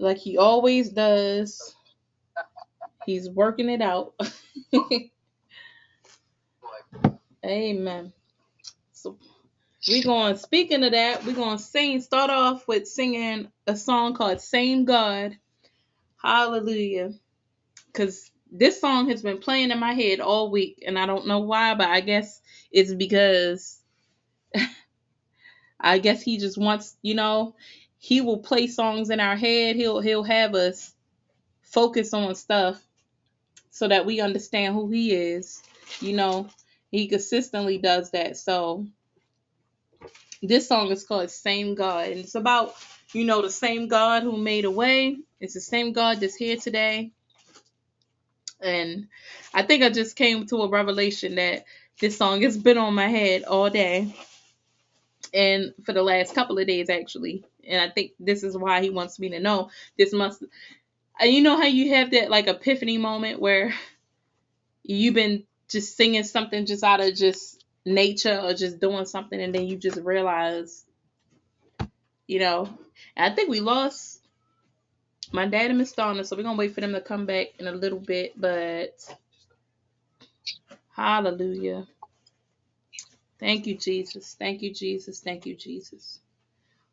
like he always does. He's working it out. Amen. So we're going speaking of that, we're gonna sing, start off with singing a song called Same God. Hallelujah. Cause this song has been playing in my head all week, and I don't know why, but I guess it's because I guess he just wants, you know, he will play songs in our head. He'll he'll have us focus on stuff so that we understand who he is. You know, he consistently does that. So this song is called Same God. And it's about, you know, the same God who made a way. It's the same God that's here today. And I think I just came to a revelation that this song has been on my head all day. And for the last couple of days actually. And I think this is why he wants me to know. This must you know how you have that like epiphany moment where you've been just singing something just out of just nature or just doing something and then you just realize you know i think we lost my dad and miss donna so we're gonna wait for them to come back in a little bit but hallelujah. Thank you jesus. Thank you jesus. Thank you jesus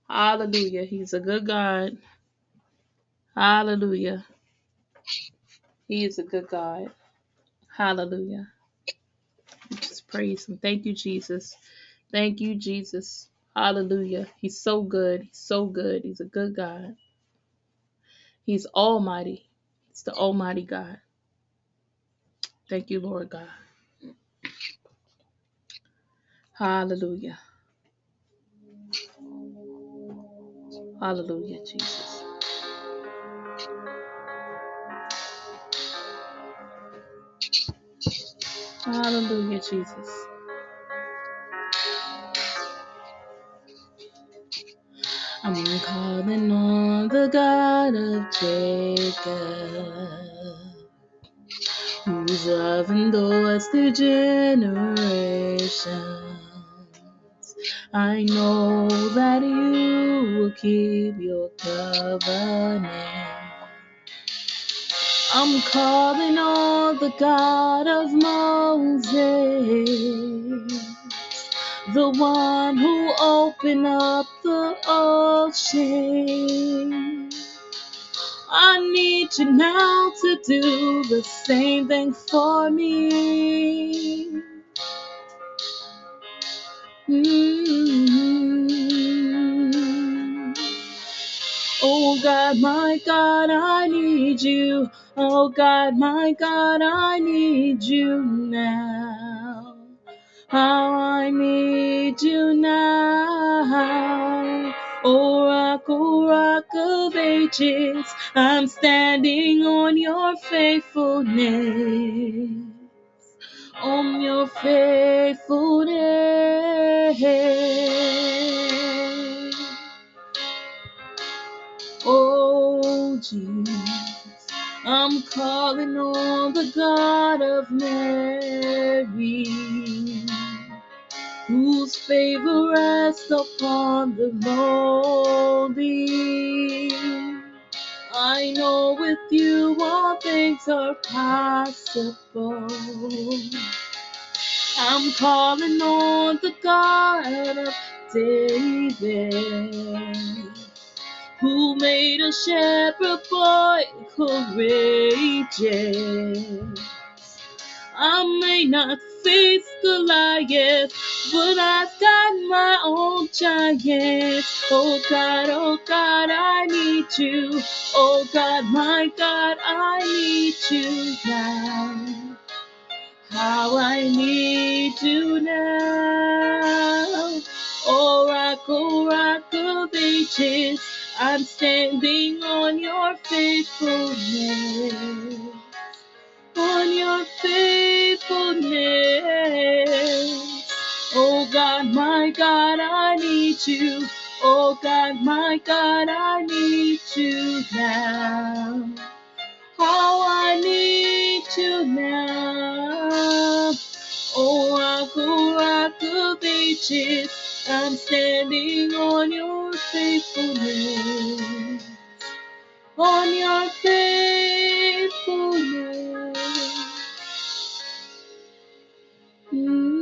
hallelujah he's a good god hallelujah he is a good god hallelujah just praise him thank you jesus Thank you, Jesus. Hallelujah. He's so good. He's so good. He's a good God. He's almighty. He's the almighty God. Thank you, Lord God. Hallelujah. Hallelujah, Jesus. Hallelujah, Jesus. I'm calling on the God of Jacob, whose love endures through generations. I know that you will keep your covenant. I'm calling on the God of Moses, the one who opened up the ocean. I need you now to do the same thing for me. Mm. Oh God, my God, I need you. Oh God, my God, I need you now. How I need you now. Oh rock, oh rock of ages, I'm standing on your faithfulness. On your faithfulness. Oh Jesus, I'm calling on the God of Mary, whose favor rests upon the lowly. I know with you all things are possible. I'm calling on the God of David who made a shepherd boy courageous. I may not face Goliath, but I've got my own giants. Oh God, oh God, I need you. Oh God, my God, I need you now. How I need you now. Oh rock, of ages, I'm standing on your faithfulness. On your faithfulness. Oh God, my God, I need you. Oh God, my God, I need you now. How I need you now. Oh, rock, oh, rock of ages, I'm standing on your faithfulness. on your faithfulness. Mm,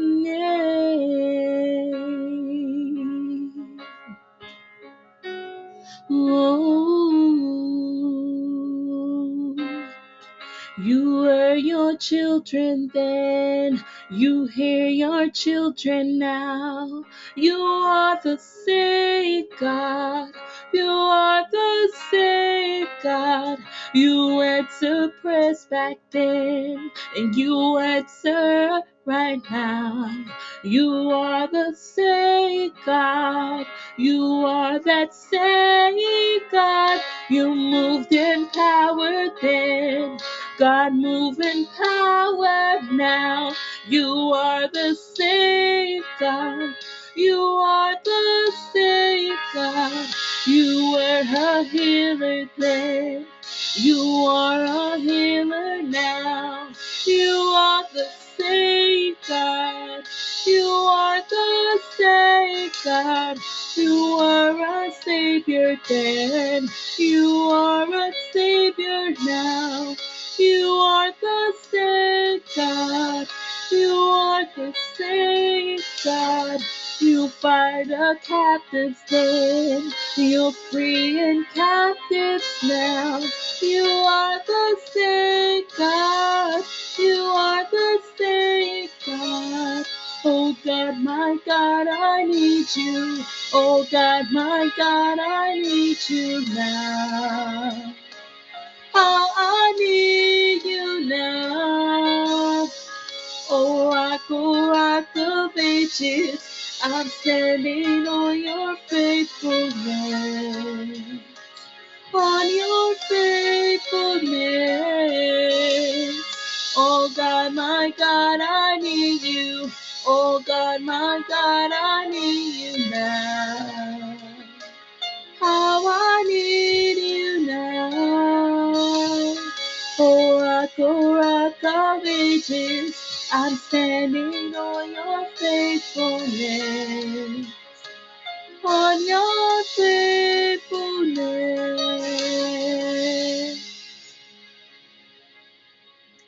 children then, you hear your children now. You are the same God, you are the same God. You answer prayers back then, and you answer right now. You are the same God, you are that same God. You moved in power then. God move in power now. You are the same God. You are the same God. You were a healer then. You are a healer now. You are the same God. You are the same God. You are a savior then. You are a savior now. You are the same God. You are the same God. You fight the captives then. You're free and captives now. You are the same God. You are the same God. Oh God, my God, I need you. Oh God, my God, I need you now. Oh, I need you now. Oh, rock of ages. I'm standing on your faithfulness. On your faithfulness. Oh God, my God, I need you. Oh God, my God, I need you now. How I need Oh, rock of ages. I'm standing on your faithfulness. On your faithfulness.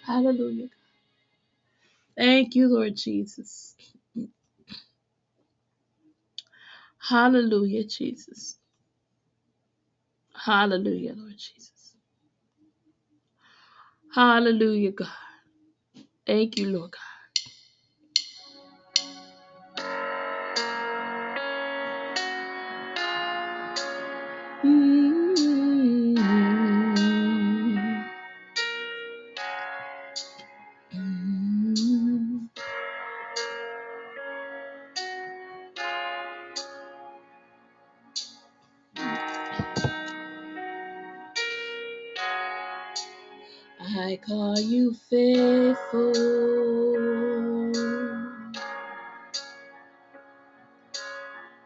Hallelujah. Thank you, Lord Jesus. Hallelujah, Jesus. Hallelujah, Lord Jesus. Hallelujah, God. Thank you, Lord God. I call you faithful.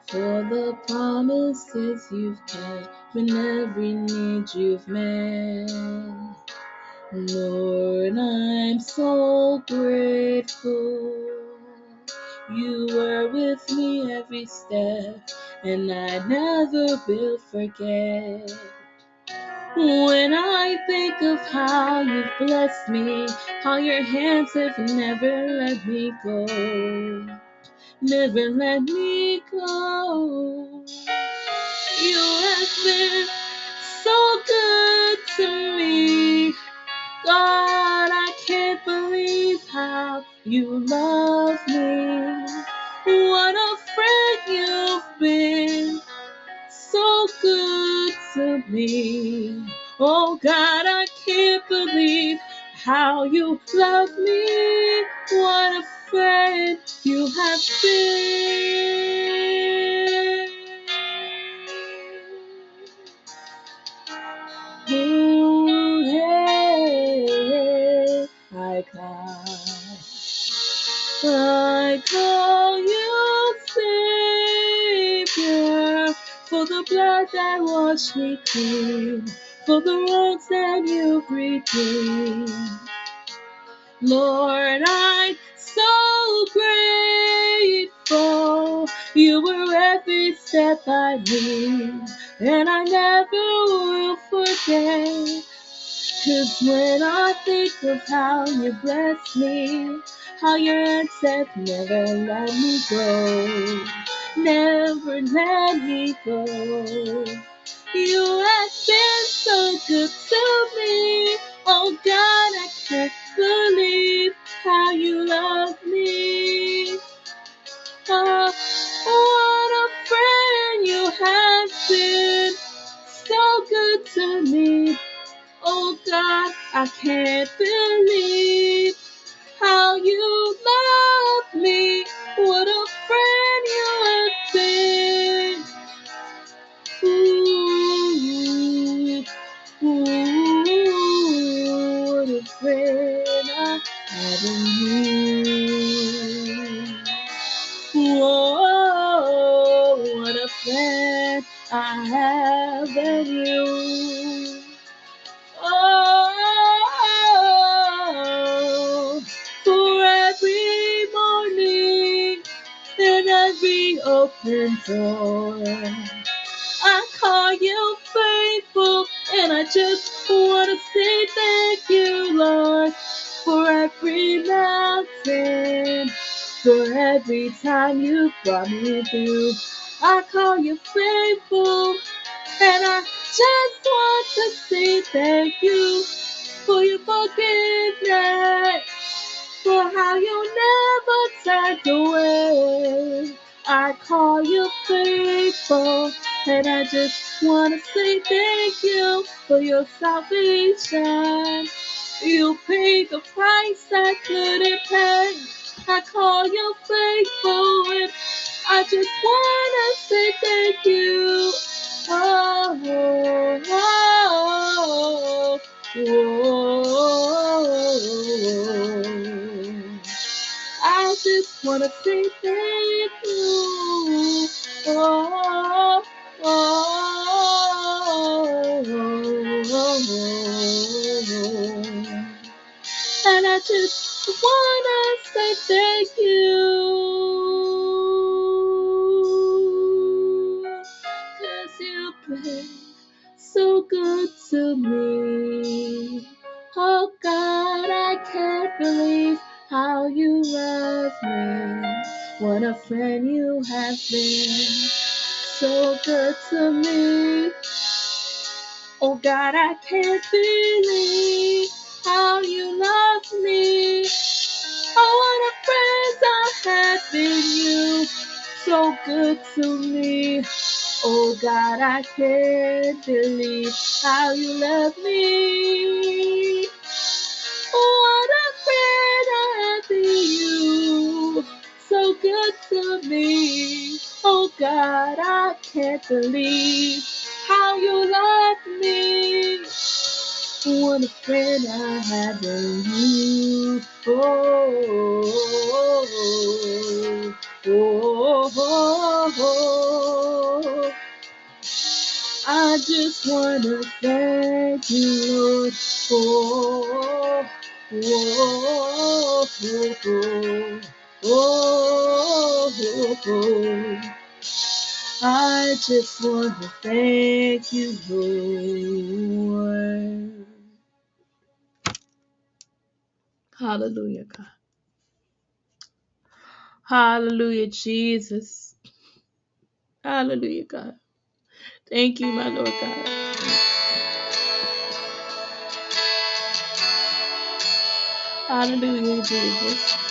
For the promises you've kept when every need you've met. Lord, I'm so grateful. You were with me every step, and I never will forget. When I think of how you've blessed me, how your hands have never let me go, never let me go. You have been so good to me. God, I can't believe how you love me. What a friend you've been, so good to me. Oh God, I can't believe how you love me. What a friend you have been. Ooh, hey, I call, I call blood that me clean, for the wrongs that you've redeemed. Lord, I'm so grateful. You were every step I need, and I never will forget. Cause when I think of how you bless me, how your hands have never let me go, never let me go. You have been so good to me. Oh God, I can't believe how you love me. Oh, what a friend you have been. So good to me. Oh God, I can't believe how you love me. What a friend you have been. Ooh, ooh, what a friend I have in you. Whoa, what a friend I have in you. Open door. I call you faithful, and I just want to say thank you, Lord, for every mountain, for every time you brought me through. I call you faithful, and I just want to say thank you for your forgiveness for how you never turned away. I call you faithful, and I just want to say thank you for your salvation. You paid the price I couldn't pay. I call you faithful, and I just want to say thank you. Oh oh, oh, oh, oh, oh. I just wanna say thank you. Oh, good to me. Oh God, I can't believe how you love me. Oh, what a friend I have in you. So good to me. Oh God, I can't believe how you love me. What a friend I have in you. So good to me. Oh God, I can't believe how you love me. What a friend I have in you. Oh, oh, oh, oh, oh. I just wanna thank you, Lord, for oh, oh, oh, oh, oh. I just wanna thank you, Lord. Hallelujah, God. Hallelujah, Jesus. Hallelujah, God. Thank you, my Lord God. Hallelujah, Jesus.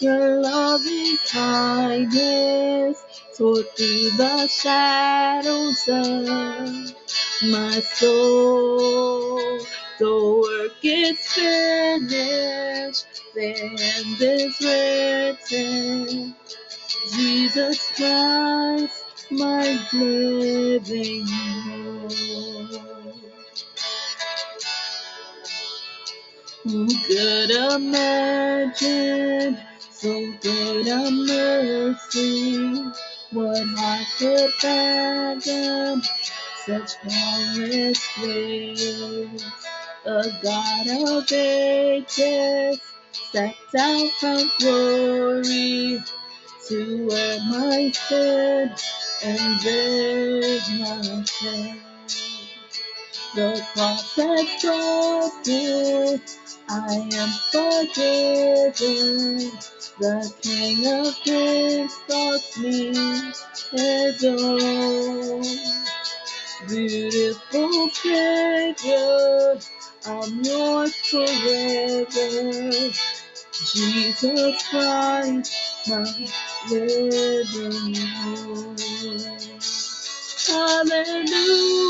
your loving kindness tore through the shadows of my soul. The work is finished, end is written. Jesus Christ, my living hope. Who could imagine so great a mercy? What heart could fathom such marvelous grace? A God of ages stepped out from glory to wear my sin and bear my shame. The cross has broken, I am forgiven. The King of Kings calls me own. Beautiful Savior, I'm yours forever. Jesus Christ, my living hope. Hallelujah.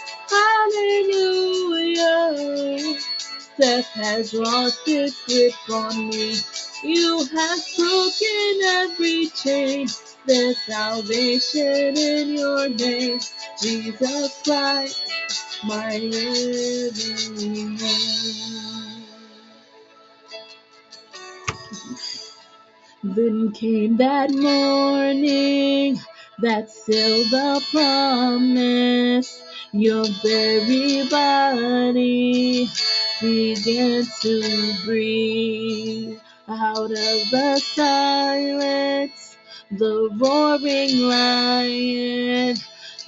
Hallelujah. Death has lost its grip on me. You have broken every chain. There's salvation in your name. Jesus Christ, my living. Then came that morning that sealed the promise. Your very body began to breathe out of the silence. The roaring lion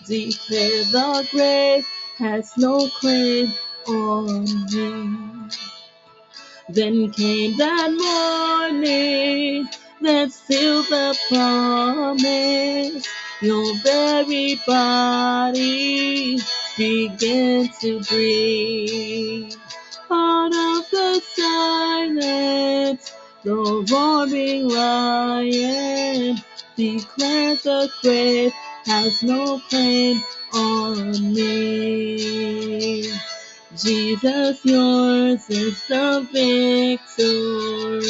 declared the grave has no claim on me. Then came that morning that sealed the promise. Your very body began to breathe. Out of the silence, the roaring lion declares the grave has no claim on me. Jesus, yours is the victory.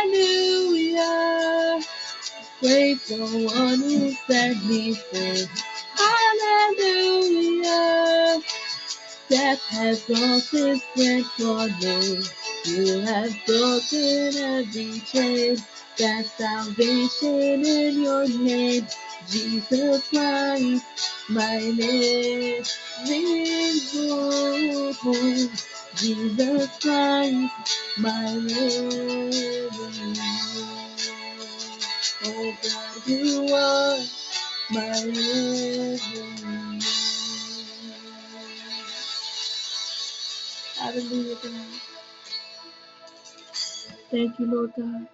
Hallelujah. Praise the one who set me free. Hallelujah. Death has lost its grip on me. You have broken every chain. There's salvation in your name. Jesus Christ, my living hope. Jesus Christ, my living. Oh God, you are my living. Hallelujah, God. Thank you, Lord God.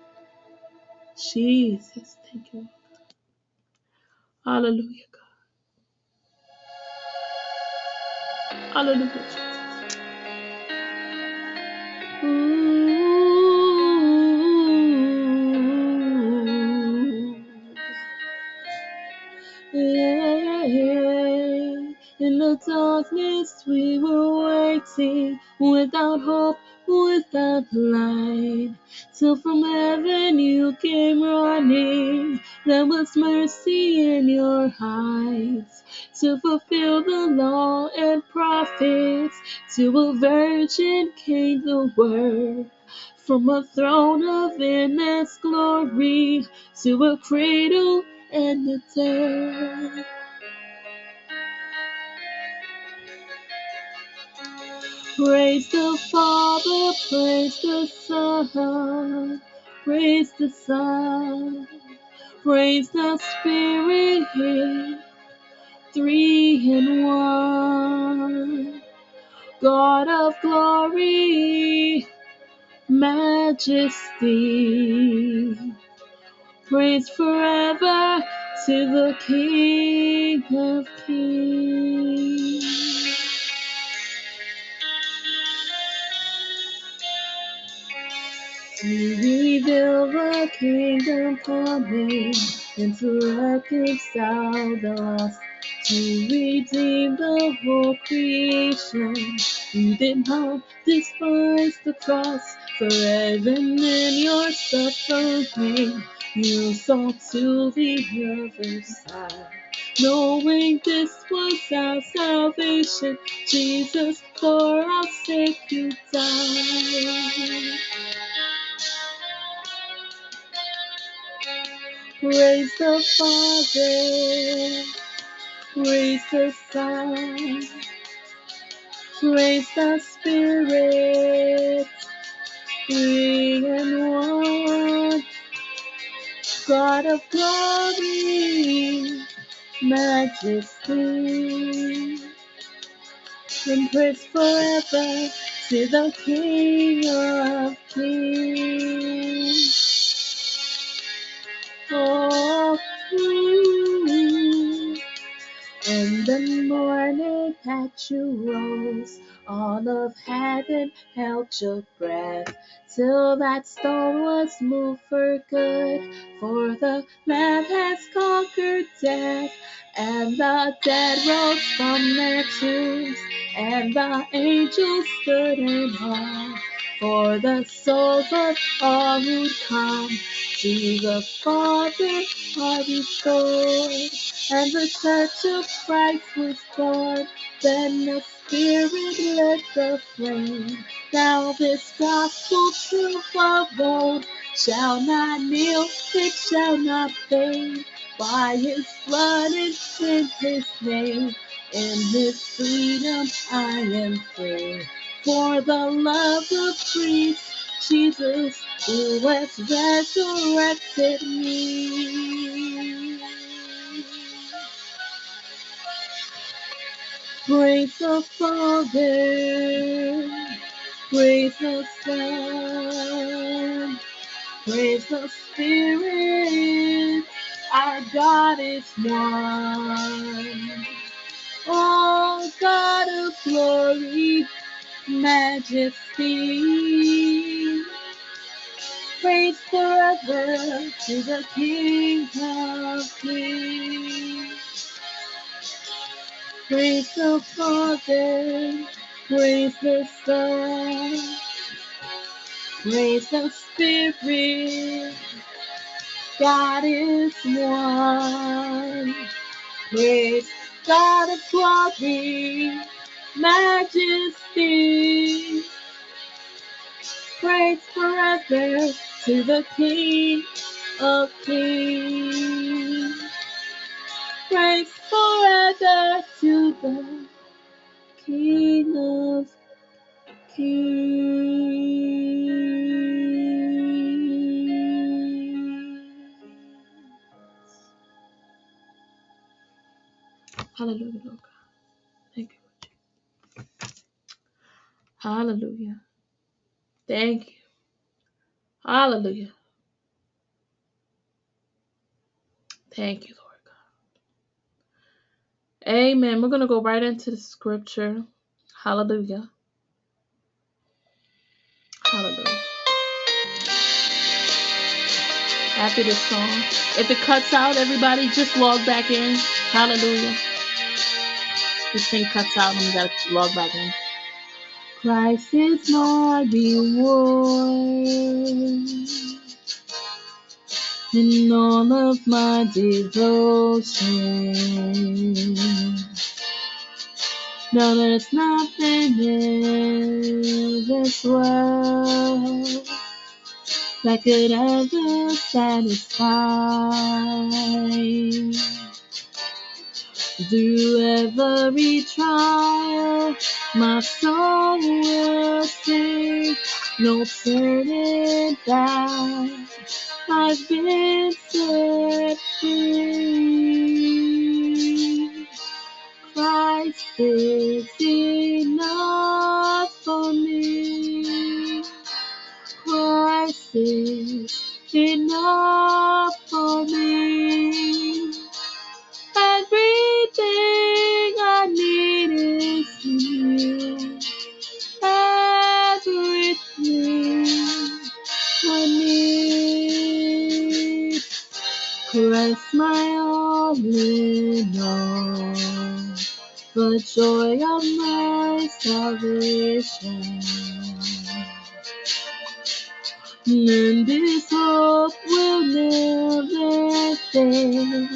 Jesus, thank you. Hallelujah, God. Hallelujah, Jesus. Ooh. Yeah, in the darkness we were waiting without hope, without light. Till from heaven you came running. There was mercy in your eyes to fulfill the law and prophets. To a virgin came the word from a throne of endless glory to a cradle and a death. Praise the Father, praise the Son, praise the Son, praise the Spirit, three in one. God of glory, majesty, praise forever to the King of Kings. To rebuild the kingdom coming and to reconcile the lost, to redeem the whole creation. You did not despise the cross, for even in your suffering, you saw to the other side. Knowing this was our salvation, Jesus, for our sake you died. Praise the Father, praise the Son, praise the Spirit, three in one. God of glory, majesty, and praise forever to the King of Kings. Oh. In the morning that you rose, all of heaven held your breath till that stone was moved for good. For the Lamb has conquered death, and the dead rose from their tombs, and the angels stood in awe. For the souls of all who come to the Father are restored, and the church of Christ was born. Then the Spirit lit the flame. Now this gospel truth of old shall not kneel, it shall not fade. By His blood and in His name, in His freedom I am free. For the love of Christ, Jesus, who has resurrected me. Praise the Father, praise the Son, praise the Spirit. Our God is one. Oh, God of glory, majesty. Praise forever to the King of Kings. Praise the Father, praise the Son, praise the Spirit. God is one. Praise God of glory, majesty. Praise forever to the King of Kings. Praise forever to the King of Kings. Hallelujah, Lord God. Thank you. Hallelujah. Thank you. Hallelujah. Thank you, Lord God. Amen. We're going to go right into the scripture. Hallelujah. Hallelujah. After this song. If it cuts out, everybody just log back in. Hallelujah. This thing cuts out and we got to log back in. Christ is my reward in all of my devotion. No, there's nothing in this world that could ever satisfy. Through every trial, my soul will sing, no turning back. I've been set free. Christ is enough for me. Christ is enough for me. Everything Christ, my in all. The joy of my salvation. And this hope will never fade.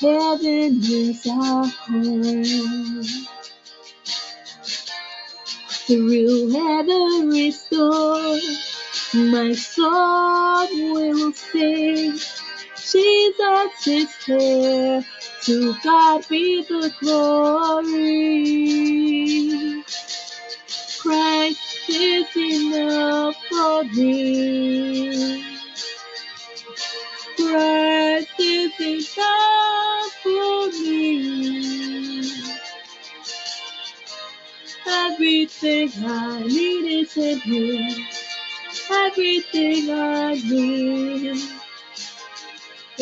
Heaven is our home. Through every storm, my soul will sing. Jesus is here. To God be the glory. Christ is enough for me. Christ is enough for me. Everything I need is in you. Everything I need.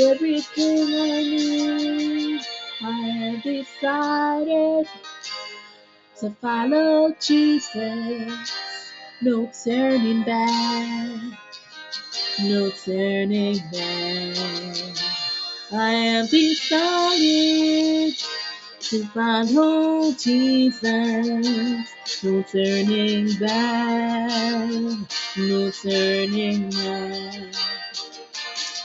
Everything I need. I have decided to follow Jesus. No turning back. No turning back. I have decided to follow Jesus. No turning back. No turning back.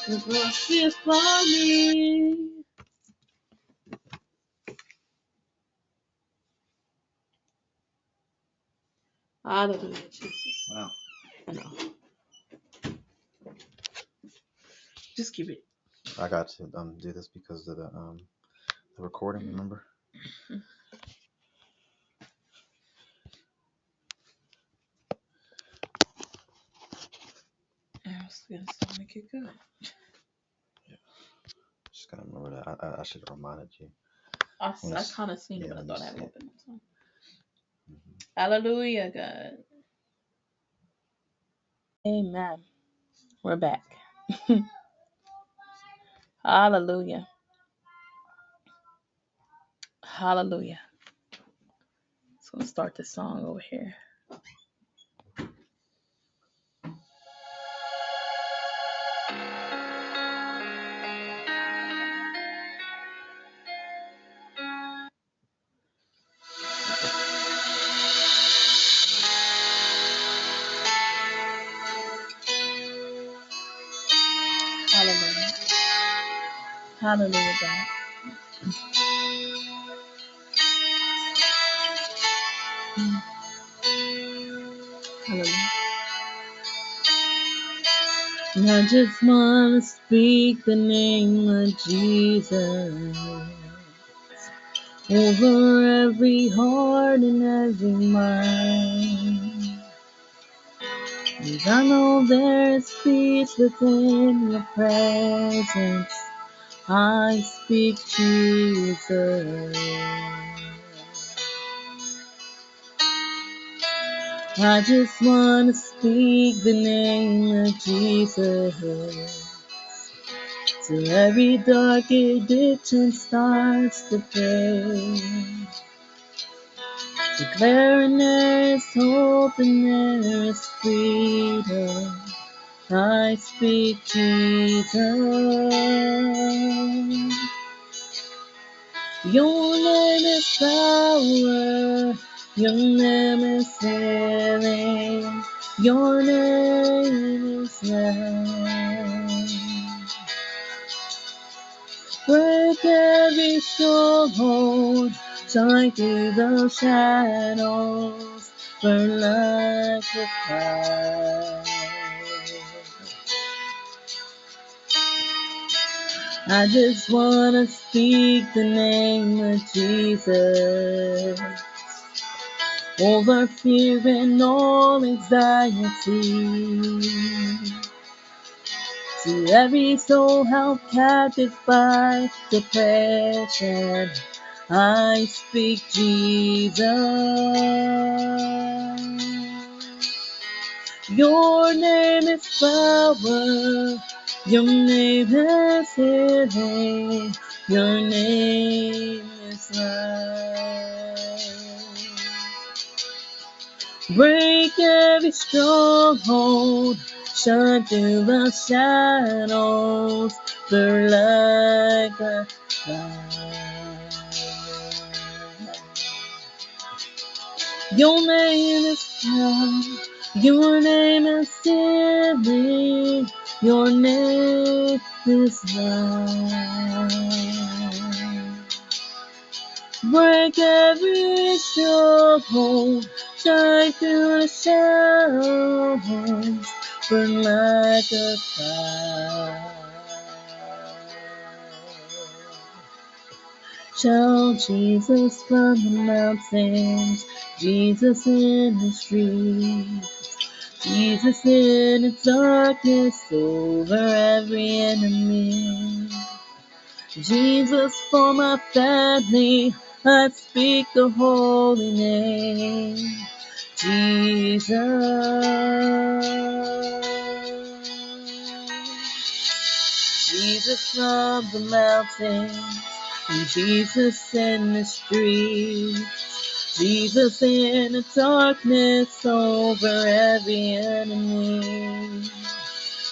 The cross is for me. Hallelujah, Jesus. Wow. I know. Just keep it. I got to um do this because of the um the recording. Remember? Was gonna still make it good. Yeah. Just gotta remember that. I, I, I should have reminded you. I, Let me kind of seen it, yeah, but I thought me I had see it it. open. So. Mhm. Hallelujah, God. Amen. We're back. Hallelujah. Hallelujah. So let's start this song over here. Hallelujah, God. Hallelujah. And I just want to speak the name of Jesus over every heart and every mind. And I know there is peace within your presence. I speak Jesus. I just want to speak the name of Jesus. Till every dark addiction starts to fade. Declaring there is hope and there is freedom. I speak Jesus. Your name is power. Your name is healing. Your name is love. Break every stronghold. Shine through the shadows. Burn like a fire. I just wanna speak the name of Jesus over fear and all anxiety. To every soul held captive by depression, I speak Jesus. Your name is power. Your name is healing. Your name is life. Break every stronghold. Shine through the shadows. Burn like a. Your name is power. Your name is healing. Your name is life. Break every stronghold. Shine through the shadows. Burn like a fire. Shout Jesus from the mountains, Jesus in the streets, Jesus in the darkness over every enemy. Jesus for my family, I speak the holy name. Jesus. Jesus from the mountains, and Jesus in the streets, Jesus in the darkness over every enemy.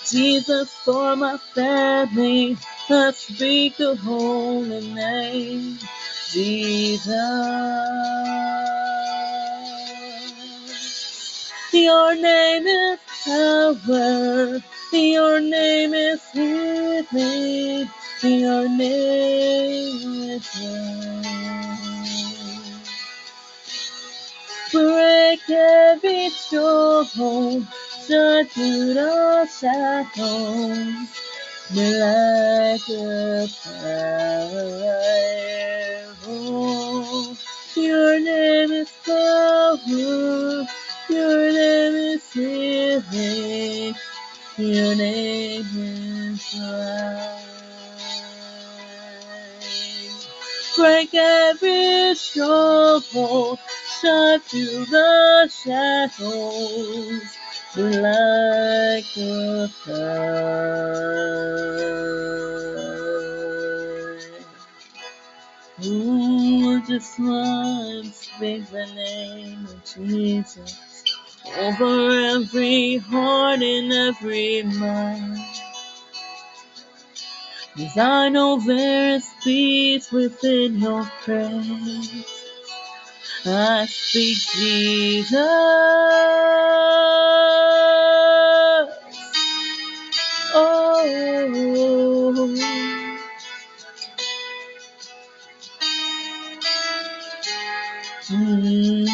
Jesus for my family, I speak the holy name. Jesus. Your name is power. Your name is healing. Your name is life. Break every stronghold. Shine through the shadows. Like a fire. Oh, your name is power. Your name is healing. Your name is life. Break every stronghold. Shine through the shadows. Like a fire. Ooh, just want to speak the name of Jesus over every heart and every mind. Cause I know there is peace within your praise. I speak Jesus. Oh. Mm,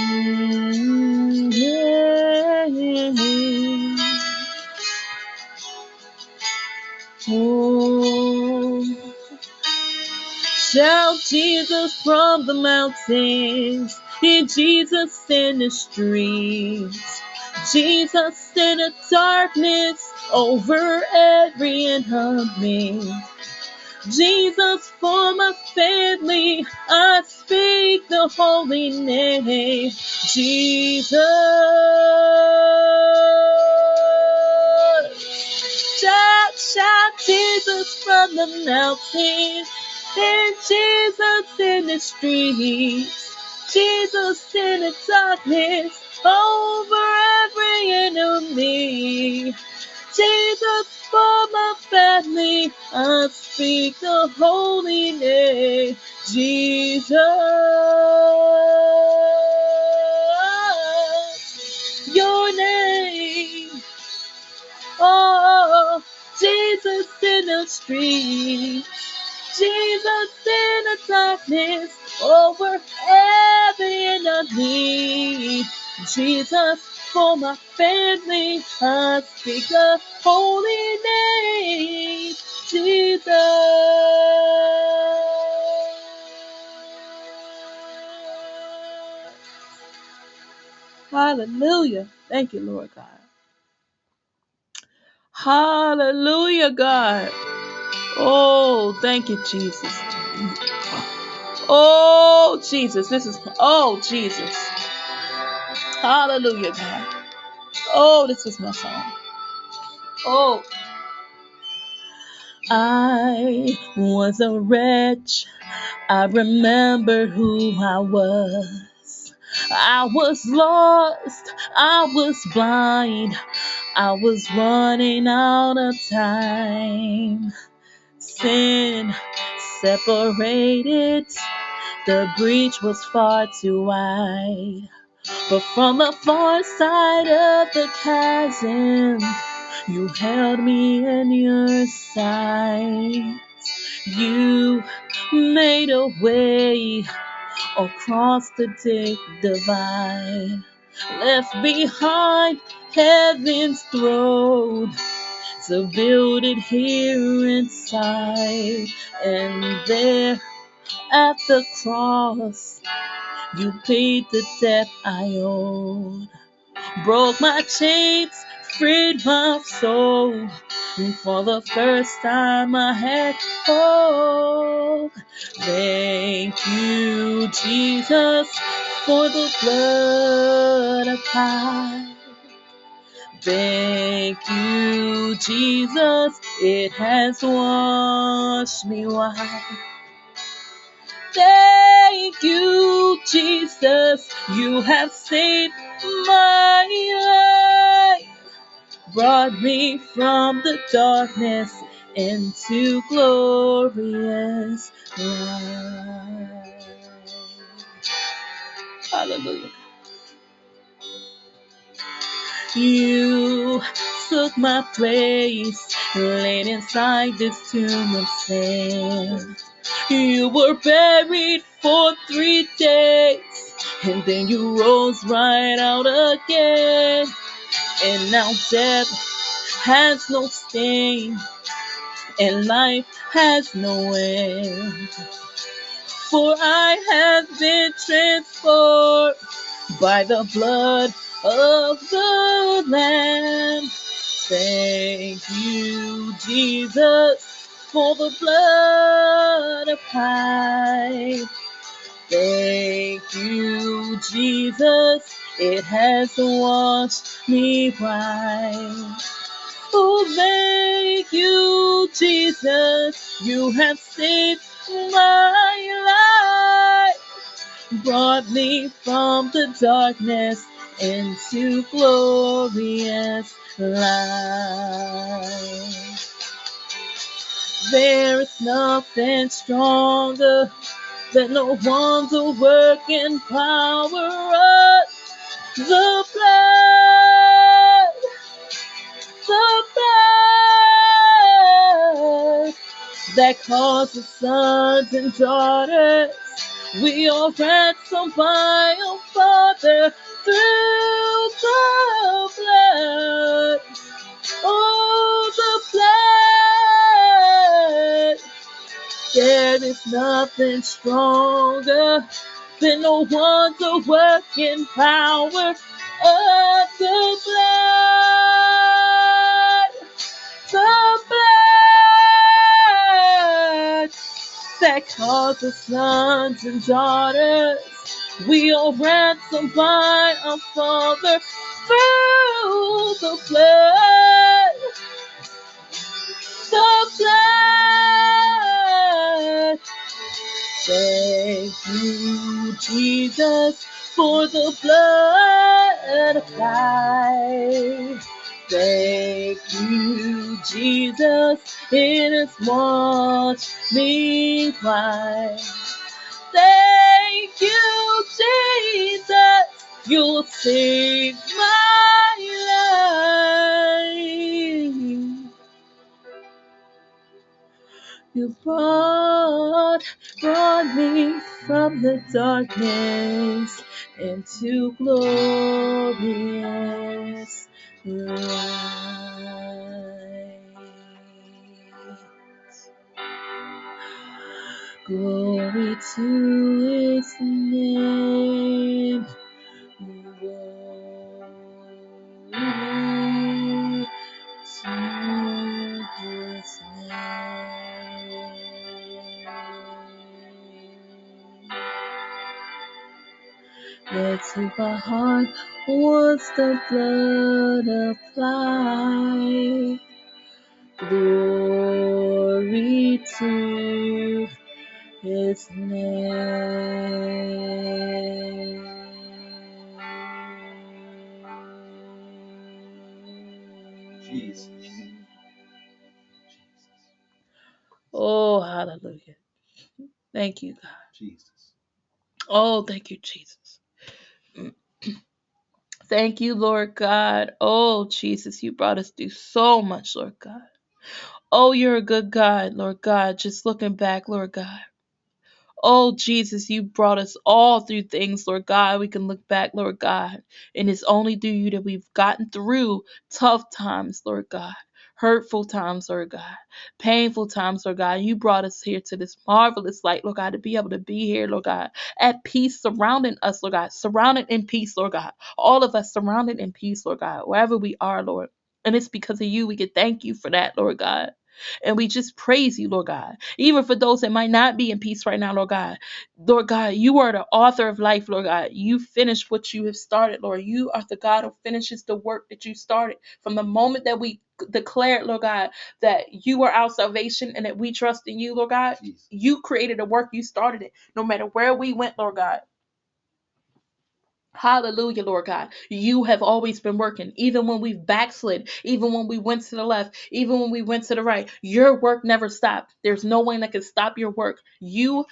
yeah. Oh, shout Jesus from the mountains, and Jesus in the streets, Jesus in the darkness over every enemy. Jesus for my family, I speak the holy name, Jesus. Shout, shout Jesus from the mountains, and Jesus in the streets, Jesus in the darkness, over every enemy. Jesus for my family, I speak the holy name, Jesus. Your name, oh, Jesus in the streets, Jesus in the darkness over every enemy. Jesus for my family, I speak a holy name, Jesus. Hallelujah. Thank you, Lord God. Hallelujah, God. Oh, thank you, Jesus. Oh, Jesus. This is, oh, Jesus. Hallelujah, God. Oh, this is my song. Oh, I was a wretch. I remember who I was. I was lost. I was blind. I was running out of time. Sin separated. The breach was far too wide. But from the far side of the chasm, you held me in your sight. You made a way across the deep divide. Left behind heaven's throne to build it here inside. And there at the cross, you paid the debt I owed. Broke my chains, freed my soul. And for the first time I had hope. Thank you, Jesus, for the blood applied. Thank you, Jesus, it has washed me white. Thank you, Jesus, you have saved my life. Brought me from the darkness into glorious light. Hallelujah. You took my place, laid inside this tomb of sin. You were buried for three days, and then you rose right out again. And now death has no sting, and life has no end. For I have been transformed by the blood of the Lamb. Thank you, Jesus, for the blood applied. Thank you, Jesus, it has washed me white. Oh, thank you, Jesus, you have saved my life. Brought me from the darkness into glorious light. There is nothing stronger than the wonder working power of the blood, the blood that causes sons and daughters. We are ransomed by our Father through the blood. Oh, the blood. There is nothing stronger than the wonder working power of the blood. The blood that causes sons and daughters. We are ransomed by our Father through the blood. The blood. Thank you, Jesus, for the blood applied. Thank you, Jesus, it has washed me white. Thank you, Jesus, you saved my life. You brought, brought me from the darkness into glorious light. Glory to its name. Glory to its name. Let's hope our heart wants the blood apply. Glory to his name. Jesus. Oh, hallelujah. Thank you, God. Jesus. Oh, thank you, Jesus. Thank you, Lord God. Oh, Jesus, you brought us through so much, Lord God. Oh, you're a good God, Lord God. Just looking back, Lord God. Oh, Jesus, you brought us all through things, Lord God. We can look back, Lord God, and it's only through you that we've gotten through tough times, Lord God. Hurtful times, Lord God. Painful times, Lord God. You brought us here to this marvelous light, Lord God, to be able to be here, Lord God, at peace surrounding us, Lord God. Surrounded in peace, Lord God. All of us surrounded in peace, Lord God, wherever we are, Lord. And it's because of you. We can thank you for that, Lord God. And we just praise you, Lord God. Even for those that might not be in peace right now, Lord God. Lord God, you are the author of life, Lord God. You finished what you have started, Lord. You are the God who finishes the work that you started. From the moment that we declared, Lord God, that you are our salvation and that we trust in you, Lord God, Jesus. you created a work, you started it. No matter where we went, Lord God. Hallelujah, Lord God. You have always been working, even when we've backslid, even when we went to the left, even when we went to the right. Your work never stopped. There's no one that can stop your work. You,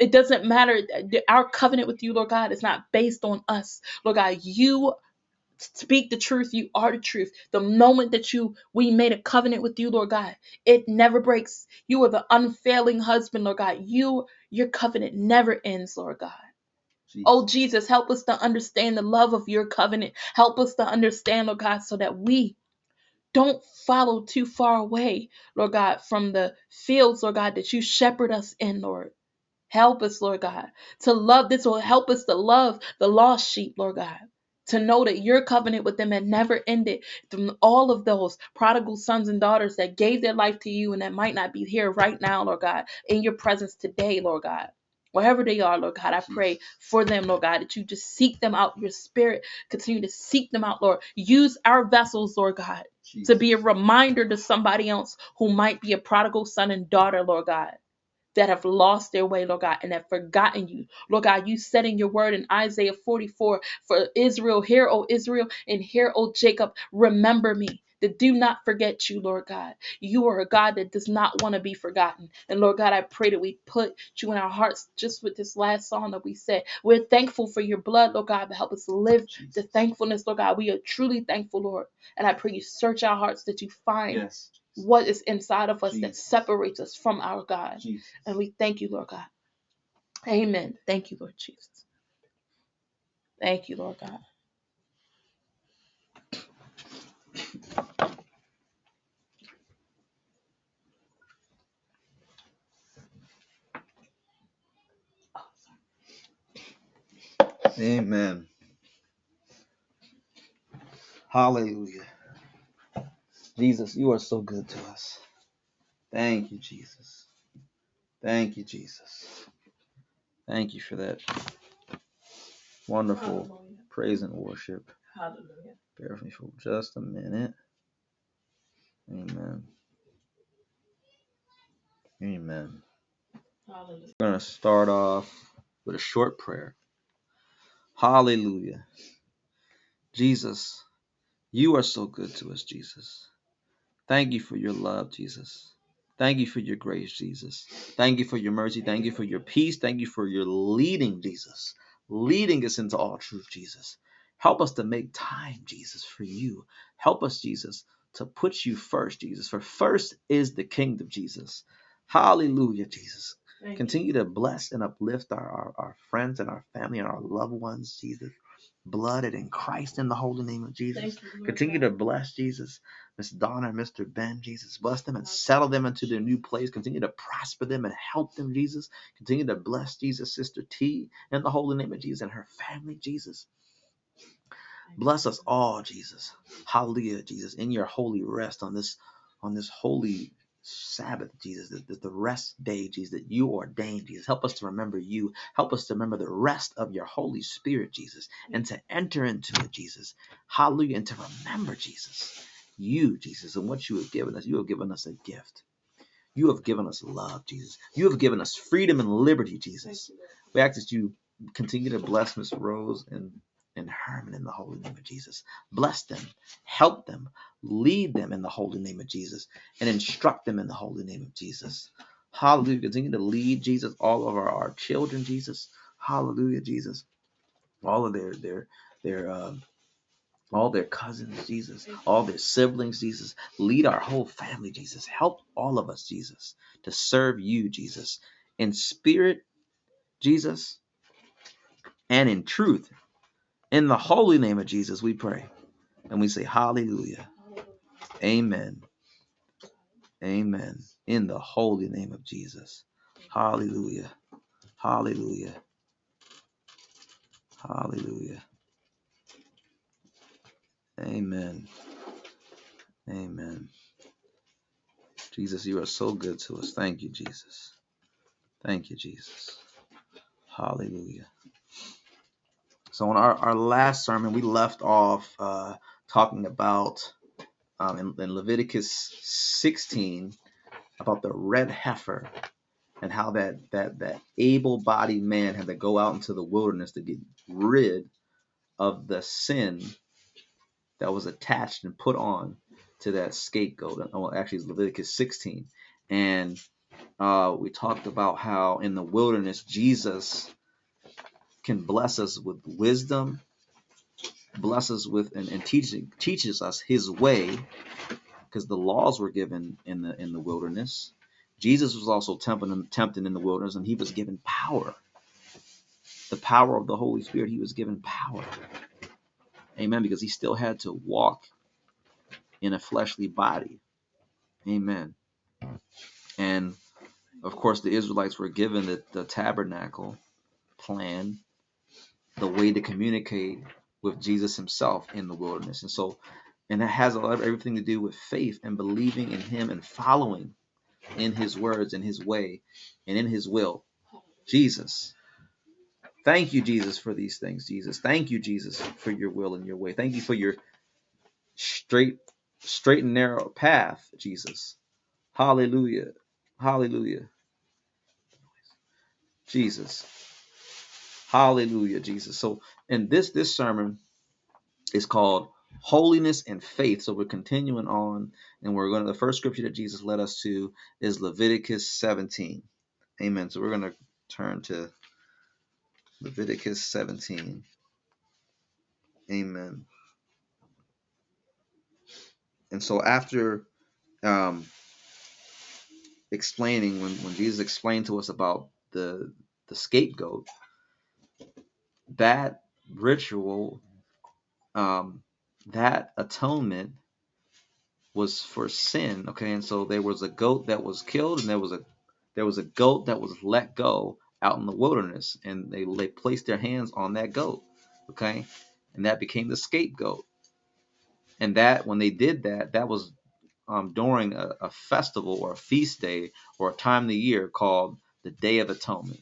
it doesn't matter. Our covenant with you, Lord God, is not based on us, Lord God. You speak the truth. You are the truth. The moment that you we made a covenant with you, Lord God, it never breaks. You are the unfailing husband, Lord God. You, your covenant never ends, Lord God. Oh, Jesus, help us to understand the love of your covenant. Help us to understand, Lord God, so that we don't follow too far away, Lord God, from the fields, Lord God, that you shepherd us in, Lord. Help us, Lord God, to love. This will help us to love the lost sheep, Lord God. To know that your covenant with them had never ended. From all of those prodigal sons and daughters that gave their life to you and that might not be here right now, Lord God, in your presence today, Lord God. Wherever they are, Lord God, I mm. pray for them, Lord God, that you just seek them out. Your spirit continue to seek them out, Lord. Use our vessels, Lord God, Jesus. to be a reminder to somebody else who might be a prodigal son and daughter, Lord God that have lost their way, Lord God, and have forgotten you. Lord God, you said in your word in Isaiah 44 for Israel, hear, O Israel, and hear, O Jacob, remember me. That do not forget you, Lord God. You are a God that does not want to be forgotten. And Lord God, I pray that we put you in our hearts just with this last song that we said. We're thankful for your blood, Lord God, but help us live the thankfulness, Lord God. We are truly thankful, Lord. And I pray you search our hearts that you find Yes. what is inside of us that separates us from our God. Jesus. And we thank you, Lord God. Amen. Thank you, Lord Jesus. Thank you, Lord God. Amen. Hallelujah. Jesus, you are so good to us. Thank you, Jesus. Thank you, Jesus. Thank you for that wonderful praise and worship. Hallelujah. Bear with me for just a minute. Amen. Amen. Hallelujah. We're going to start off with a short prayer. Hallelujah. Jesus, you are so good to us, Jesus. Thank you for your love, Jesus. Thank you for your grace, Jesus. Thank you for your mercy. Thank you for your peace. Thank you for your leading, Jesus. Leading us into all truth, Jesus. Help us to make time, Jesus, for you. Help us, Jesus, to put you first, Jesus. For first is the kingdom, Jesus. Hallelujah, Jesus. Thank. Continue to bless and uplift our, our, our friends and our family and our loved ones, Jesus. Blooded in Christ in the holy name of Jesus. Thank you, Lord Continue God. to bless Jesus. Miss Donna and Mr. Ben, Jesus. Bless them and settle them into their new place. Continue to prosper them and help them, Jesus. Continue to bless Jesus, Sister T, in the holy name of Jesus and her family, Jesus. Bless us all, Jesus. Hallelujah, Jesus. In your holy rest on this on this holy Sabbath, Jesus, the, the rest day, Jesus, that you ordained, Jesus. Help us to remember you. Help us to remember the rest of your Holy Spirit, Jesus, and to enter into it, Jesus. Hallelujah. And to remember, Jesus, you, Jesus, and what you have given us. You have given us a gift. You have given us love, Jesus. You have given us freedom and liberty, Jesus. We ask that you continue to bless Miss Rose and and Herman in the holy name of Jesus. Bless them, help them, lead them in the holy name of Jesus, and instruct them in the holy name of Jesus. Hallelujah. Continue to lead Jesus, all of our, children, Jesus. Hallelujah, Jesus. All of their their their um, all their cousins, Jesus, all their siblings, Jesus. Lead our whole family, Jesus. Help all of us, Jesus, to serve you, Jesus, in spirit, Jesus, and in truth. In the holy name of Jesus, we pray. And we say, Hallelujah. Amen. Amen. In the holy name of Jesus. Hallelujah. Hallelujah. Hallelujah. Amen. Amen. Jesus, you are so good to us. Thank you, Jesus. Thank you, Jesus. Hallelujah. So, in our, our last sermon, we left off uh, talking about um, in, in Leviticus 16 about the red heifer and how that that that able-bodied man had to go out into the wilderness to get rid of the sin that was attached and put on to that scapegoat. Well, actually, it's Leviticus 16, and uh, we talked about how in the wilderness Jesus can bless us with wisdom, bless us with and, and teaching teaches us His way, because the laws were given in the in the wilderness. Jesus was also tempted, tempted in the wilderness, and he was given power. The power of the Holy Spirit, he was given power. Amen. Because he still had to walk in a fleshly body. Amen. And of course, the Israelites were given the, the tabernacle plan, the way to communicate with Jesus himself in the wilderness. And so, and that has a lot of everything to do with faith and believing in him and following in his words, and his way, and in his will. Jesus. Thank you, Jesus, for these things, Jesus. Thank you, Jesus, for your will and your way. Thank you for your straight, straight and narrow path, Jesus. Hallelujah. Hallelujah. Jesus. Hallelujah, Jesus. So, in this this sermon is called holiness and faith. So we're continuing on, and we're going to the first scripture that Jesus led us to is Leviticus 17. Amen. So we're going to turn to Leviticus 17. Amen. And so after um, explaining, when, when Jesus explained to us about the the scapegoat, that ritual um, that atonement was for sin. Okay, and so there was a goat that was killed, and there was a there was a goat that was let go out in the wilderness, and they they placed their hands on that goat. Okay, and that became the scapegoat. And that when they did that, that was um, during a, a festival or a feast day or a time of the year called the Day of Atonement.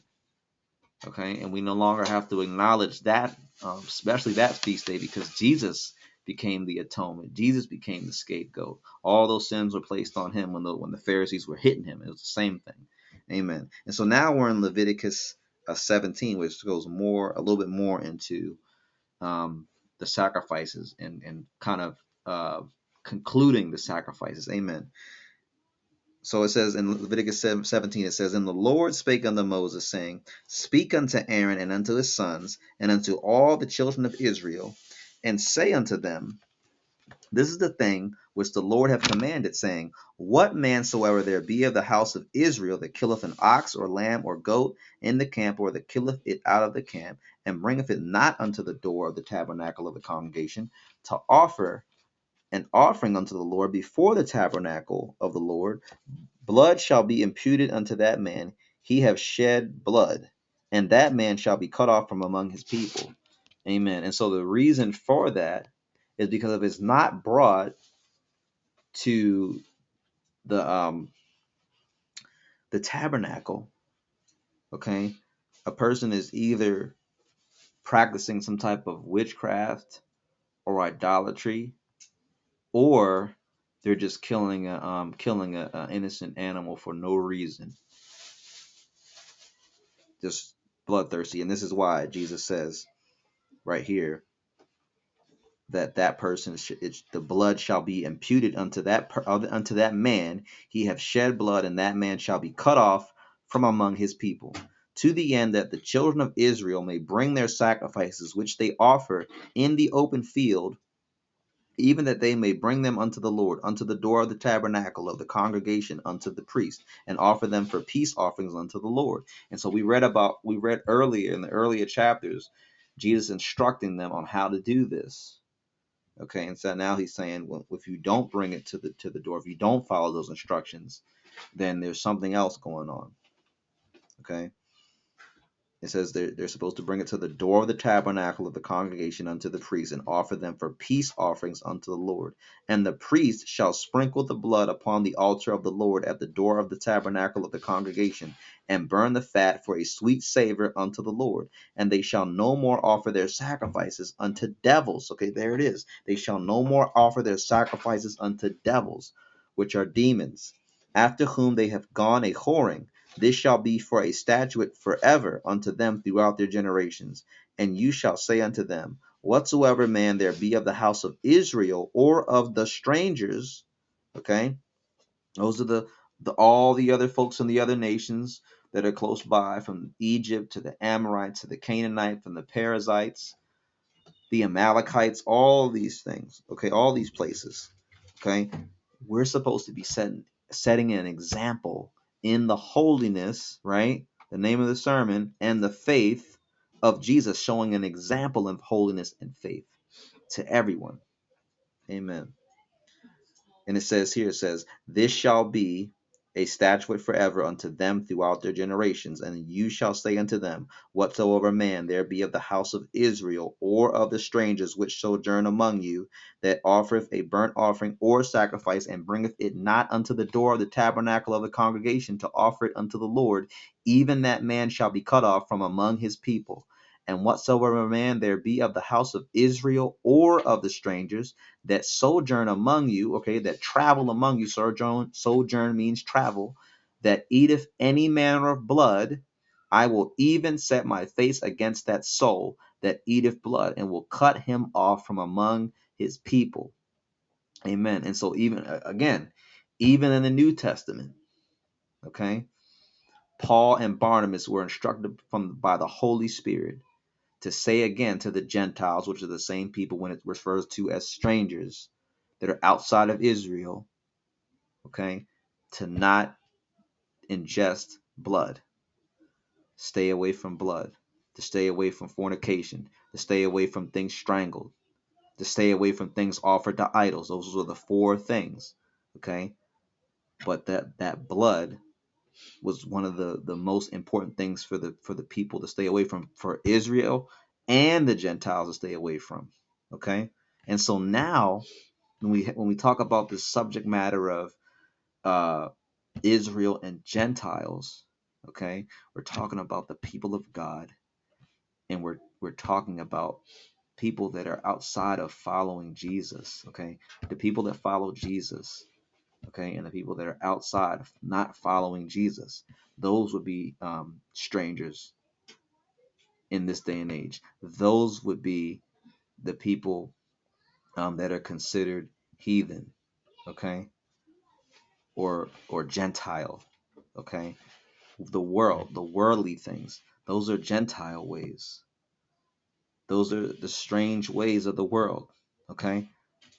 Okay, and we no longer have to acknowledge that, um, especially that feast day, because Jesus became the atonement. Jesus became the scapegoat. All those sins were placed on him when the when the Pharisees were hitting him. It was the same thing. Amen. And so now we're in Leviticus uh, 17, which goes more a little bit more into um, the sacrifices and and kind of uh, concluding the sacrifices. Amen. So it says in Leviticus 17, it says, And the Lord spake unto Moses, saying, Speak unto Aaron and unto his sons, and unto all the children of Israel, and say unto them, This is the thing which the Lord hath commanded, saying, What man soever there be of the house of Israel that killeth an ox or lamb or goat in the camp, or that killeth it out of the camp, and bringeth it not unto the door of the tabernacle of the congregation, to offer an offering unto the Lord before the tabernacle of the Lord, blood shall be imputed unto that man. He have shed blood, and that man shall be cut off from among his people. Amen. And so the reason for that is because if it's not brought to the um the tabernacle, okay, a person is either practicing some type of witchcraft or idolatry, or they're just killing a um, killing a, a innocent animal for no reason, just bloodthirsty. And this is why Jesus says right here that that person the blood shall be imputed unto that per, unto that man. He have shed blood and that man shall be cut off from among his people. To the end that the children of Israel may bring their sacrifices which they offer in the open field even that they may bring them unto the Lord unto the door of the tabernacle of the congregation unto the priest and offer them for peace offerings unto the Lord and so we read about we read earlier in the earlier chapters Jesus instructing them on how to do this Okay, and so now he's saying, well, if you don't bring it to the to the door, if you don't follow those instructions, then there's something else going on. Okay. It says they're, they're supposed to bring it to the door of the tabernacle of the congregation unto the priest and offer them for peace offerings unto the Lord. And the priest shall sprinkle the blood upon the altar of the Lord at the door of the tabernacle of the congregation and burn the fat for a sweet savor unto the Lord. And they shall no more offer their sacrifices unto devils. Okay, there it is. They shall no more offer their sacrifices unto devils, which are demons, after whom they have gone a whoring this shall be for a statute forever unto them throughout their generations. And you shall say unto them, Whatsoever man there be of the house of Israel or of the strangers, okay, those are the, the all the other folks in the other nations that are close by, from Egypt to the Amorites to the Canaanites, from the Perizzites, the Amalekites, all these things, okay, all these places, okay, we're supposed to be setting setting an example in the holiness, right? The name of the sermon, and the faith of Jesus, showing an example of holiness and faith to everyone. Amen. And it says here, it says, This shall be a statute forever unto them throughout their generations. And you shall say unto them, Whatsoever man there be of the house of Israel, or of the strangers which sojourn among you, that offereth a burnt offering or sacrifice, and bringeth it not unto the door of the tabernacle of the congregation to offer it unto the Lord, even that man shall be cut off from among his people. And whatsoever man there be of the house of Israel or of the strangers that sojourn among you, okay, that travel among you, sojourn, sojourn means travel, that eateth any manner of blood, I will even set my face against that soul that eateth blood, and will cut him off from among his people. Amen. And so, even again, even in the New Testament, okay, Paul and Barnabas were instructed from by the Holy Spirit to say again to the Gentiles, which are the same people when it refers to as strangers that are outside of Israel, okay, to not ingest blood. Stay away from blood, to stay away from fornication, to stay away from things strangled, to stay away from things offered to idols. Those were the four things, okay? But that that blood was one of the the most important things for the for the people to stay away from for Israel and the Gentiles to stay away from. Okay, and so now when we when we talk about this subject matter of uh, Israel and Gentiles, okay, we're talking about the people of God, and we're we're talking about people that are outside of following Jesus. Okay, the people that follow Jesus okay, and the people that are outside not following Jesus, those would be um, strangers in this day and age. Those would be the people um, that are considered heathen, okay, or or Gentile, okay. The world, the worldly things, those are Gentile ways. Those are the strange ways of the world, okay.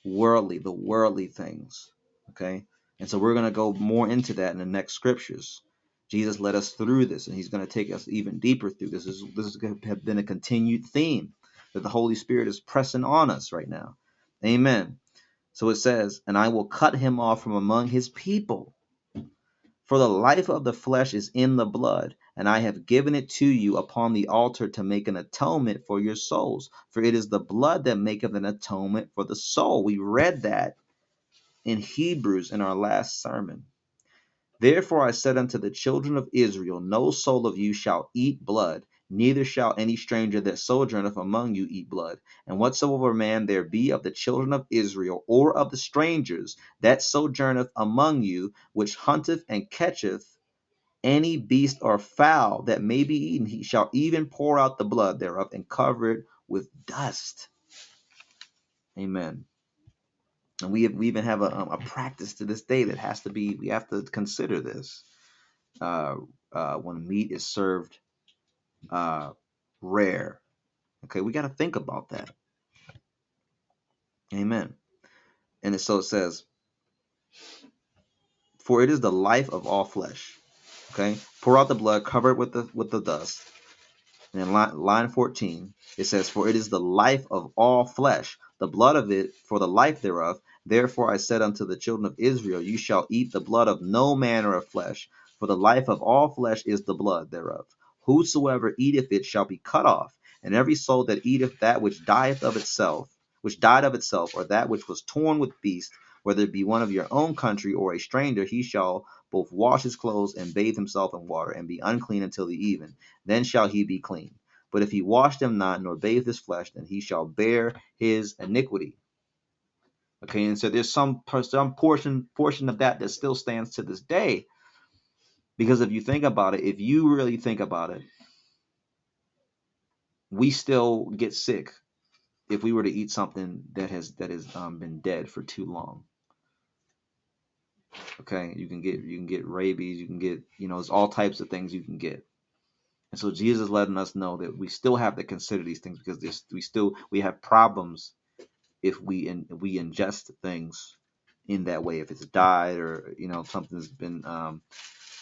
Worldly, the worldly things, okay. And so we're going to go more into that in the next scriptures. Jesus led us through this, and He's going to take us even deeper through this. This, is, going to have been a continued theme that the Holy Spirit is pressing on us right now. Amen. So it says, And I will cut him off from among his people. For the life of the flesh is in the blood, and I have given it to you upon the altar to make an atonement for your souls. For it is the blood that maketh an atonement for the soul. We read that in Hebrews in our last sermon. Therefore I said unto the children of Israel, No soul of you shall eat blood, neither shall any stranger that sojourneth among you eat blood. And whatsoever man there be of the children of Israel, or of the strangers that sojourneth among you, which hunteth and catcheth any beast or fowl that may be eaten, he shall even pour out the blood thereof and cover it with dust. Amen. And we, have, we even have a, um, a practice to this day that has to be, we have to consider this uh, uh, when meat is served uh, rare. Okay, we got to think about that. Amen. And so it says, For it is the life of all flesh. Okay, pour out the blood, cover it with the with the dust. And in line, line 14, it says, For it is the life of all flesh, the blood of it for the life thereof. Therefore I said unto the children of Israel, You shall eat the blood of no manner of flesh, for the life of all flesh is the blood thereof. Whosoever eateth it shall be cut off, and every soul that eateth that which dieth of itself, which died of itself, or that which was torn with beast, whether it be one of your own country or a stranger, he shall both wash his clothes and bathe himself in water, and be unclean until the even. Then shall he be clean. But if he wash them not, nor bathe his flesh, then he shall bear his iniquity. Okay, and so there's some some portion portion of that that still stands to this day. Because if you think about it, if you really think about it, we still get sick if we were to eat something that has that has um, been dead for too long. Okay, you can get you can get rabies, you can get you know, there's all types of things you can get. And so Jesus is letting us know that we still have to consider these things because we still we have problems if we in, we ingest things in that way. If it's died or you know something's been um,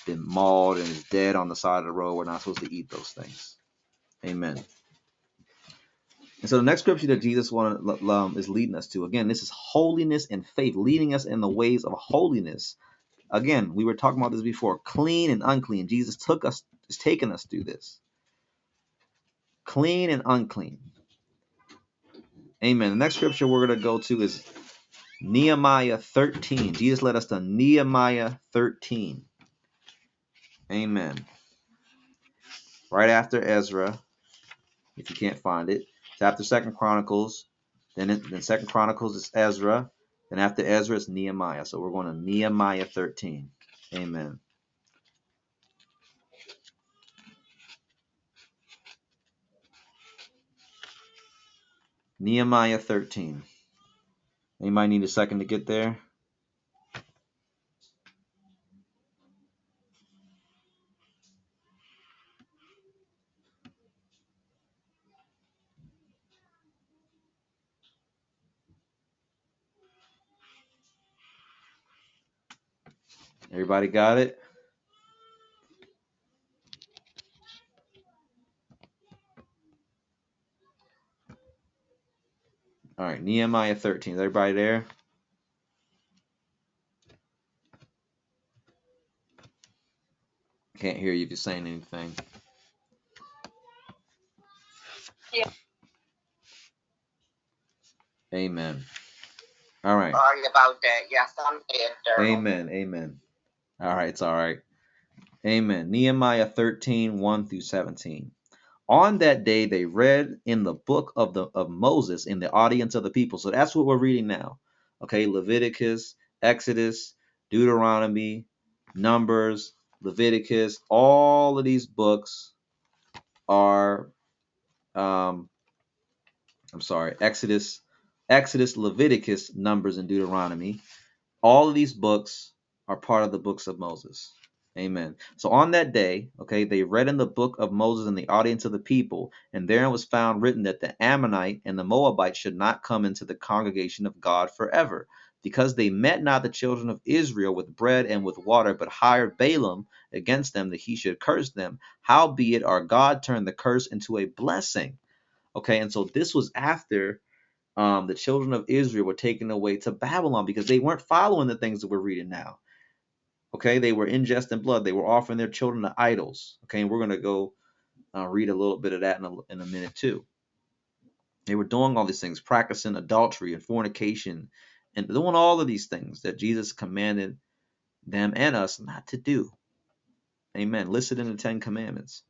been mauled and is dead on the side of the road, we're not supposed to eat those things. Amen. And so the next scripture that Jesus wanted, um, is leading us to, again, this is holiness and faith, leading us in the ways of holiness. Again, we were talking about this before, clean and unclean. Jesus took us, is taking us through this. Clean and unclean. Amen. The next scripture we're going to go to is Nehemiah 13. Jesus led us to Nehemiah 13. Amen. Right after Ezra, if you can't find it. It's after Second Chronicles. Then, it, then Second Chronicles is Ezra. Then after Ezra is Nehemiah. So we're going to Nehemiah 13. Amen. Nehemiah 13. Anybody need a second to get there? Everybody got it? All right, Nehemiah 13. Is everybody there? Can't hear you if you're saying anything. Yeah. Amen. All right. Sorry about that. Yes, I'm there. Amen. Amen. All right, it's all right. Amen. Nehemiah 13, 1 through 17. On that day they read in the book of the of Moses in the audience of the people. So that's what we're reading now. Okay, Leviticus, Exodus, Deuteronomy, Numbers, Leviticus, all of these books are um I'm sorry, Exodus, Exodus, Leviticus, Numbers, and Deuteronomy. All of these books are part of the books of Moses. Amen. So on that day, okay, they read in the book of Moses in the audience of the people, and therein was found written that the Ammonite and the Moabite should not come into the congregation of God forever, because they met not the children of Israel with bread and with water, but hired Balaam against them that he should curse them. Howbeit our God turned the curse into a blessing. Okay, and so this was after um, the children of Israel were taken away to Babylon because they weren't following the things that we're reading now. Okay, they were ingesting blood. They were offering their children to idols. Okay, and we're going to go uh, read a little bit of that in a, in a minute too. They were doing all these things, practicing adultery and fornication, and doing all of these things that Jesus commanded them and us not to do. Amen. Listed in the Ten Commandments.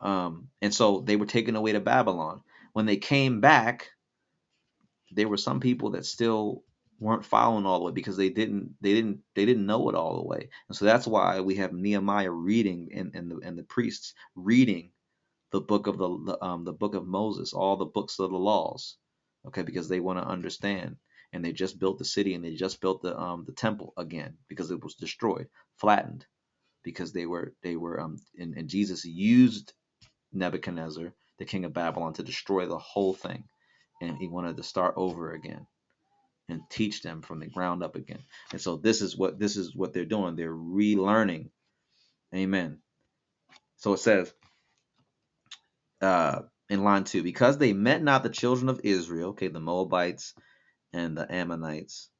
Um, and so they were taken away to Babylon. When they came back, there were some people that still weren't following all the way because they didn't they didn't they didn't know it all the way. And so that's why we have Nehemiah reading and, and the and the priests reading the book of the the, um, the book of Moses, all the books of the laws, okay, because they want to understand. And they just built the city and they just built the um the temple again because it was destroyed, flattened, because they were they were um and, and Jesus used Nebuchadnezzar, the king of Babylon, to destroy the whole thing, and he wanted to start over again and teach them from the ground up again. And so this is what this is what they're doing. They're relearning. Amen. So it says uh, in line two, because they met not the children of Israel, okay, the Moabites and the Ammonites,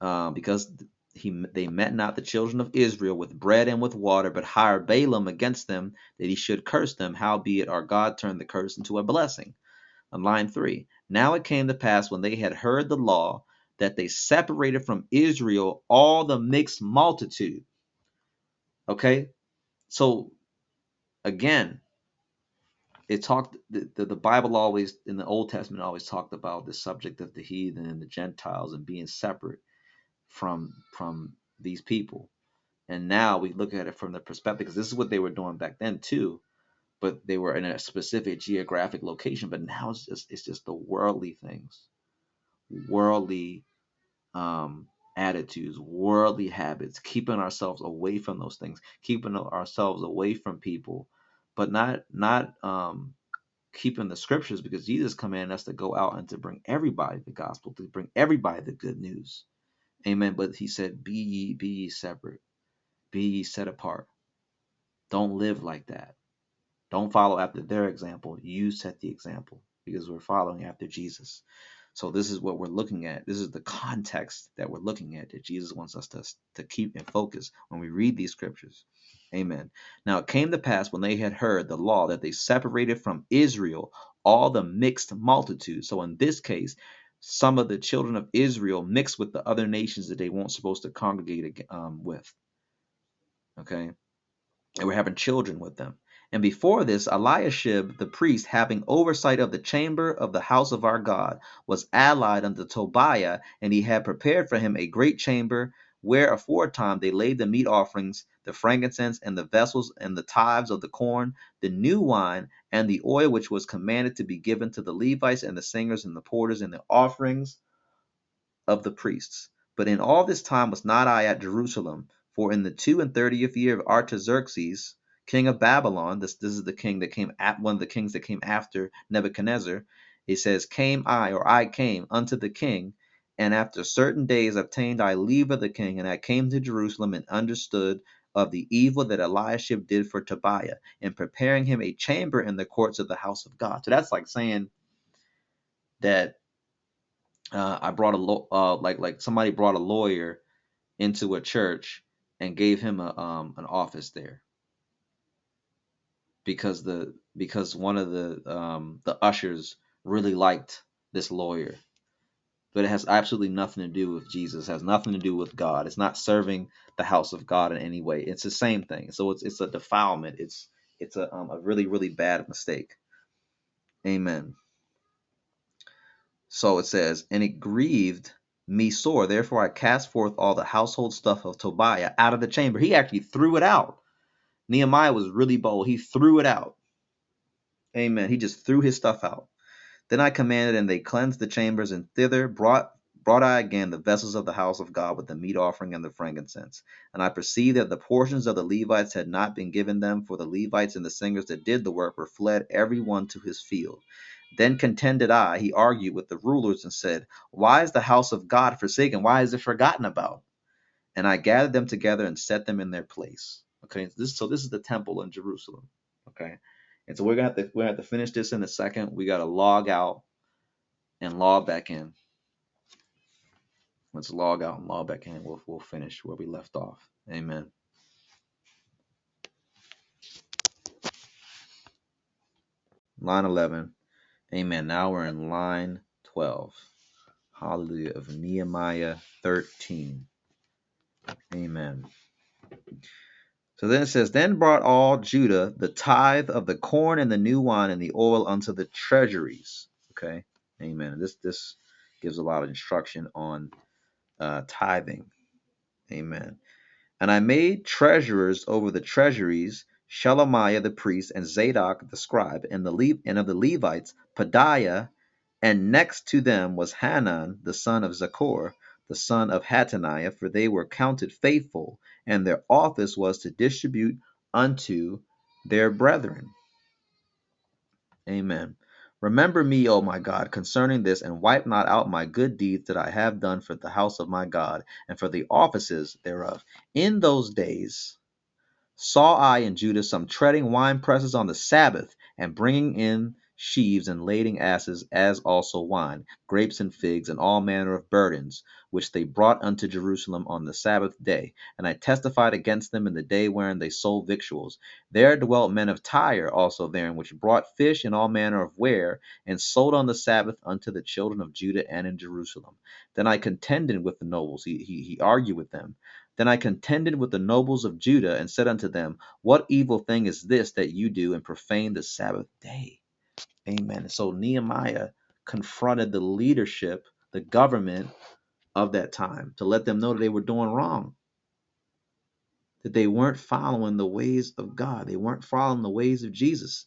uh, because he they met not the children of Israel with bread and with water, but hired Balaam against them that he should curse them. Howbeit our God turned the curse into a blessing. On line three, now it came to pass when they had heard the law that they separated from Israel all the mixed multitude. Okay, so again, it talked the, the, the bible always in the old testament always talked about the subject of the heathen and the gentiles and being separate from from these people. And now we look at it from the perspective because this is what they were doing back then too but they were in a specific geographic location but now it's just it's just the worldly things worldly um attitudes worldly habits keeping ourselves away from those things keeping ourselves away from people but not not um keeping the scriptures because Jesus commanded us to go out and to bring everybody the gospel, to bring everybody the good news. Amen. But he said, Be ye, be ye separate, be ye set apart. Don't live like that. Don't follow after their example. You set the example because we're following after Jesus. So this is what we're looking at. This is the context that we're looking at that Jesus wants us to, to keep in focus when we read these scriptures. Amen. Now it came to pass when they had heard the law that they separated from Israel all the mixed multitude. So in this case, some of the children of Israel mixed with the other nations that they weren't supposed to congregate um, with. Okay. They were having children with them. And before this, Eliashib the priest, having oversight of the chamber of the house of our God, was allied unto Tobiah, and he had prepared for him a great chamber, where aforetime they laid the meat offerings, the frankincense, and the vessels, and the tithes of the corn, the new wine, and the oil which was commanded to be given to the Levites and the singers and the porters, and the offerings of the priests. But in all this time was not I at Jerusalem, for in the two and thirtieth year of Artaxerxes, king of Babylon, this this is the king that came at one of the kings that came after Nebuchadnezzar. He says, Came I, or I came unto the king, and after certain days obtained I leave of the king, and I came to Jerusalem and understood of the evil that Eliashib did for Tobiah in preparing him a chamber in the courts of the house of God. So that's like saying that uh, I brought a uh, like like somebody brought a lawyer into a church and gave him a um, an office there because the because one of the um, the ushers really liked this lawyer. But it has absolutely nothing to do with jesus it has nothing to do with god. It's not serving the house of god in any way. It's the same thing. So it's it's a defilement. It's it's a, um, a really really bad mistake. Amen. So it says and it grieved me sore. Therefore i cast forth all the household stuff of tobiah out of the chamber. He actually threw it out nehemiah was really bold he threw it out Amen. He just threw his stuff out. Then I commanded, and they cleansed the chambers, and thither brought brought I again the vessels of the house of God with the meat offering and the frankincense. And I perceived that the portions of the Levites had not been given them, for the Levites and the singers that did the work were fled every one to his field. Then contended I, he argued with the rulers and said, Why is the house of God forsaken? Why is it forgotten about? And I gathered them together and set them in their place. Okay, this so this is the temple in Jerusalem. Okay. And so we're gonna have to we're gonna have to finish this in a second. We gotta log out and log back in. Let's log out and log back in. We'll we'll finish where we left off. Amen. Line 11. Amen. Now we're in line 12. Hallelujah of Nehemiah 13. Amen. So then it says, Then brought all Judah the tithe of the corn and the new wine and the oil unto the treasuries. Okay. Amen. This this gives a lot of instruction on uh, tithing. Amen. And I made treasurers over the treasuries Shelemiah the priest and Zadok the scribe, and the Le- and of the Levites Pedaiah, and next to them was Hanan the son of Zaccur, the son of Mattaniah, for they were counted faithful, and their office was to distribute unto their brethren. Amen. Remember me, O my God, concerning this, and wipe not out my good deeds that I have done for the house of my God, and for the offices thereof. In those days saw I in Judah some treading wine presses on the Sabbath, and bringing in sheaves and lading asses, as also wine, grapes and figs, and all manner of burdens, which they brought unto Jerusalem on the Sabbath day. And I testified against them in the day wherein they sold victuals. There dwelt men of Tyre also therein, which brought fish and all manner of ware, and sold on the Sabbath unto the children of Judah and in Jerusalem. Then I contended with the nobles, he, he, he argued with them. Then I contended with the nobles of Judah, and said unto them, What evil thing is this that you do, and profane the Sabbath day? Amen. So Nehemiah confronted the leadership, the government of that time, to let them know that they were doing wrong, that they weren't following the ways of God, they weren't following the ways of Jesus.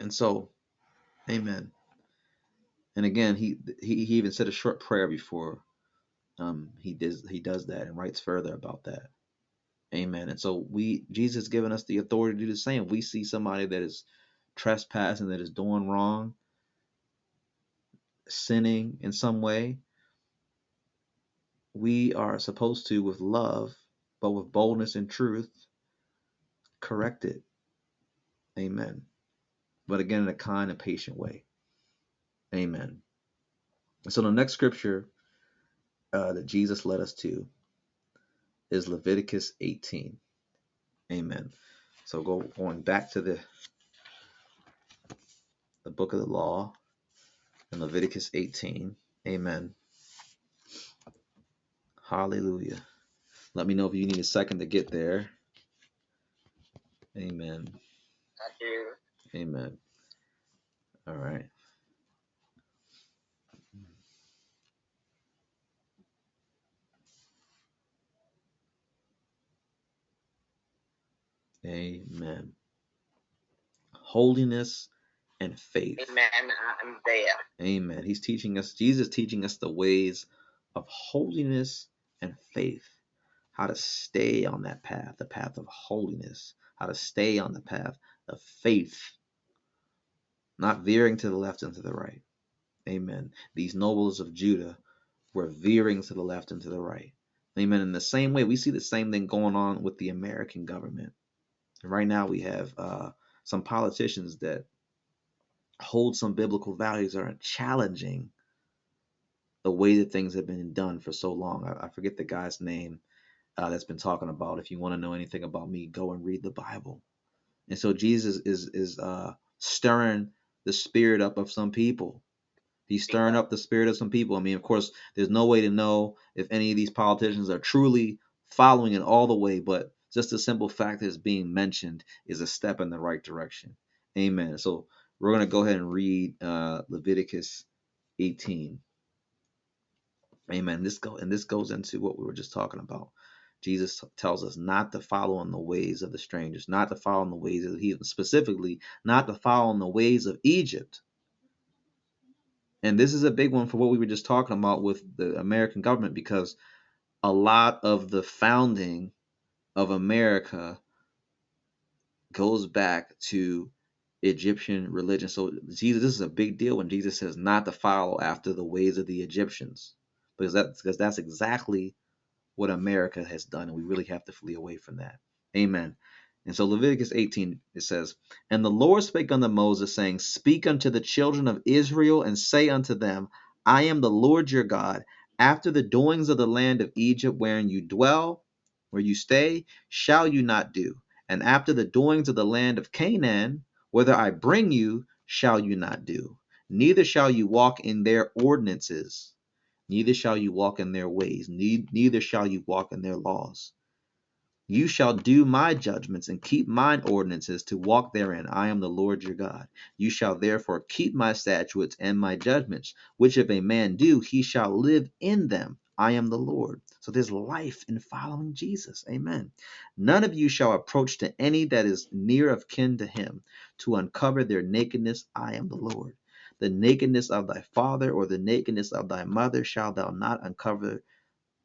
And so, Amen. And again, he he, he even said a short prayer before um, he does he does that and writes further about that. Amen. And so we Jesus given us the authority to do the same. We see somebody that is trespassing, that is doing wrong, sinning in some way. We are supposed to, with love, but with boldness and truth, correct it. Amen. But again, in a kind and patient way. Amen. So the next scripture uh, that Jesus led us to is Leviticus 18. Amen. So go going back to the the book of the law in Leviticus 18. Amen. Hallelujah. Let me know if you need a second to get there. Amen. Amen. All right. Amen. Holiness and faith. Amen. I'm there. Amen. He's teaching us, Jesus teaching us the ways of holiness and faith. How to stay on that path, the path of holiness. How to stay on the path of faith. Not veering to the left and to the right. Amen. These nobles of Judah were veering to the left and to the right. Amen. In the same way, we see the same thing going on with the American government. Right now, we have uh, some politicians that hold some biblical values that are challenging the way that things have been done for so long. I, I forget the guy's name uh, that's been talking about. If you want to know anything about me, go and read the Bible. And so Jesus is is uh, stirring the spirit up of some people. He's stirring up the spirit of some people. I mean, of course, there's no way to know if any of these politicians are truly following it all the way, but just the simple fact that it's being mentioned is a step in the right direction. Amen. So we're going to go ahead and read uh, Leviticus 18. Amen. This go and this goes into what we were just talking about. Jesus tells us not to follow in the ways of the strangers, not to follow in the ways of the heathen, specifically not to follow in the ways of Egypt. And this is a big one for what we were just talking about with the American government because a lot of the founding of America goes back to Egyptian religion. So Jesus, this is a big deal when Jesus says not to follow after the ways of the Egyptians, because that's because that's exactly what America has done, and we really have to flee away from that. Amen. And so Leviticus 18 it says, And the Lord spake unto Moses, saying, Speak unto the children of Israel, and say unto them, I am the Lord your God. After the doings of the land of Egypt, wherein you dwell, where you stay, shall you not do. And after the doings of the land of Canaan, whither I bring you, shall you not do. Neither shall you walk in their ordinances. neither shall you walk in their ways, neither shall you walk in their laws. You shall do my judgments and keep mine ordinances to walk therein. I am the Lord your God. You shall therefore keep my statutes and my judgments, which if a man do, he shall live in them. I am the Lord. So there's life in following Jesus. Amen. None of you shall approach to any that is near of kin to him to uncover their nakedness. I am the Lord. The nakedness of thy father or the nakedness of thy mother shall thou not uncover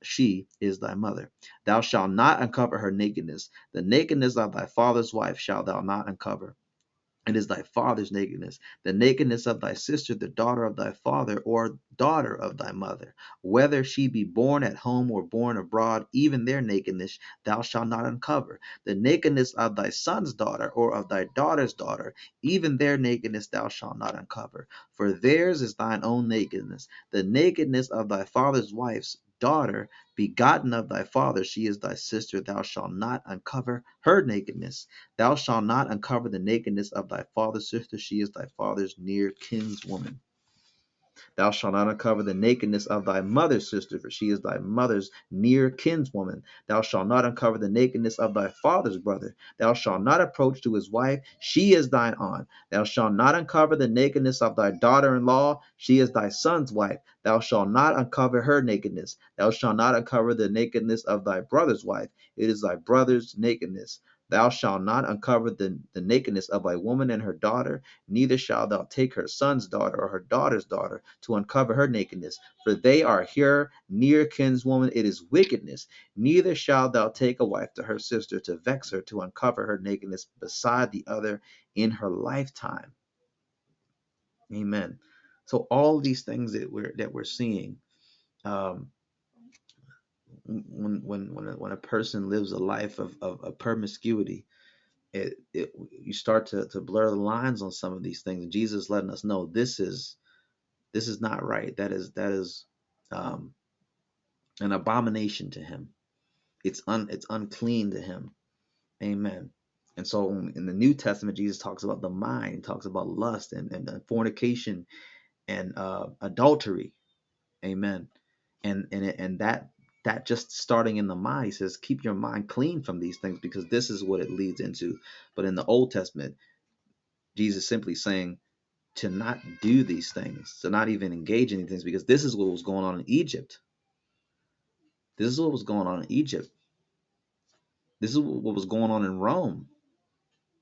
she is thy mother. Thou shalt not uncover her nakedness. The nakedness of thy father's wife shalt thou not uncover. It is thy father's nakedness, the nakedness of thy sister, the daughter of thy father, or daughter of thy mother, whether she be born at home or born abroad, even their nakedness thou shalt not uncover. The nakedness of thy son's daughter, or of thy daughter's daughter, even their nakedness thou shalt not uncover. For theirs is thine own nakedness. The nakedness of thy father's wife's daughter, begotten of thy father, she is thy sister. Thou shalt not uncover her nakedness. Thou shalt not uncover the nakedness of thy father's sister. She is thy father's near kinswoman. Thou shalt not uncover the nakedness of thy mother's sister, for she is thy mother's near kinswoman. Thou shalt not uncover the nakedness of thy father's brother. Thou shalt not approach to his wife, she is thine aunt. Thou shalt not uncover the nakedness of thy daughter in law, she is thy son's wife. Thou shalt not uncover her nakedness. Thou shalt not uncover the nakedness of thy brother's wife, it is thy brother's nakedness. Thou shalt not uncover the, the nakedness of a woman and her daughter, neither shalt thou take her son's daughter or her daughter's daughter to uncover her nakedness, for they are here near kinswoman. It is wickedness. Neither shalt thou take a wife to her sister to vex her to uncover her nakedness beside the other in her lifetime. Amen. So all these things that we're that we're seeing, um, when when when a, when a person lives a life of, of, of promiscuity, it, it you start to, to blur the lines on some of these things. Jesus letting us know this is this is not right. That is that is um, an abomination to him. It's un it's unclean to him. Amen. And so in the New Testament, Jesus talks about the mind, talks about lust and, and, and fornication and uh, adultery. Amen. And and and that that just starting in the mind, he says, keep your mind clean from these things because this is what it leads into. But in the Old Testament, Jesus simply saying to not do these things, to not even engage in these things, because this is what was going on in Egypt. This is what was going on in Egypt. This is what was going on in Rome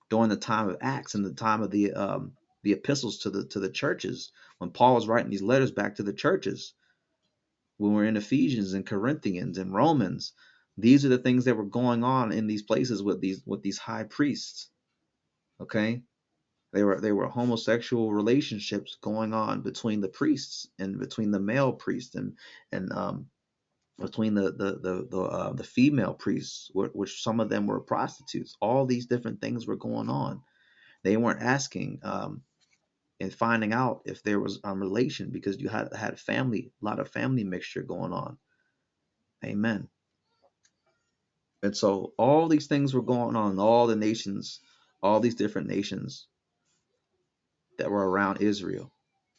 during the time of Acts and the time of the um, the epistles to the to the churches when Paul was writing these letters back to the churches when we're in Ephesians and Corinthians and Romans. These are the things that were going on in these places with these with these high priests. Okay? They were they were homosexual relationships going on between the priests and between the male priests and and um, between the the the the, uh, the female priests, which some of them were prostitutes. All these different things were going on. They weren't asking um, and finding out if there was a relation because you had had family, a lot of family mixture going on. Amen. And so all these things were going on in all the nations, all these different nations that were around Israel.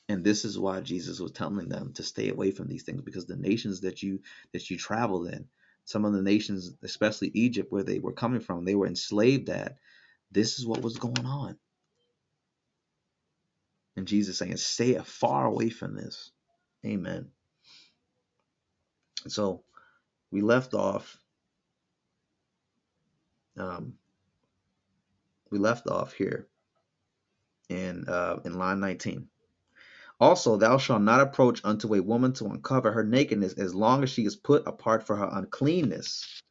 And this is why Jesus was telling them to stay away from these things because the nations that you that you traveled in, some of the nations, especially Egypt, where they were coming from, they were enslaved at. This is what was going on. And Jesus saying, stay far away from this. Amen. So we left off. Um, we left off here in uh, in line 19. Also, thou shalt not approach unto a woman to uncover her nakedness as long as she is put apart for her uncleanness.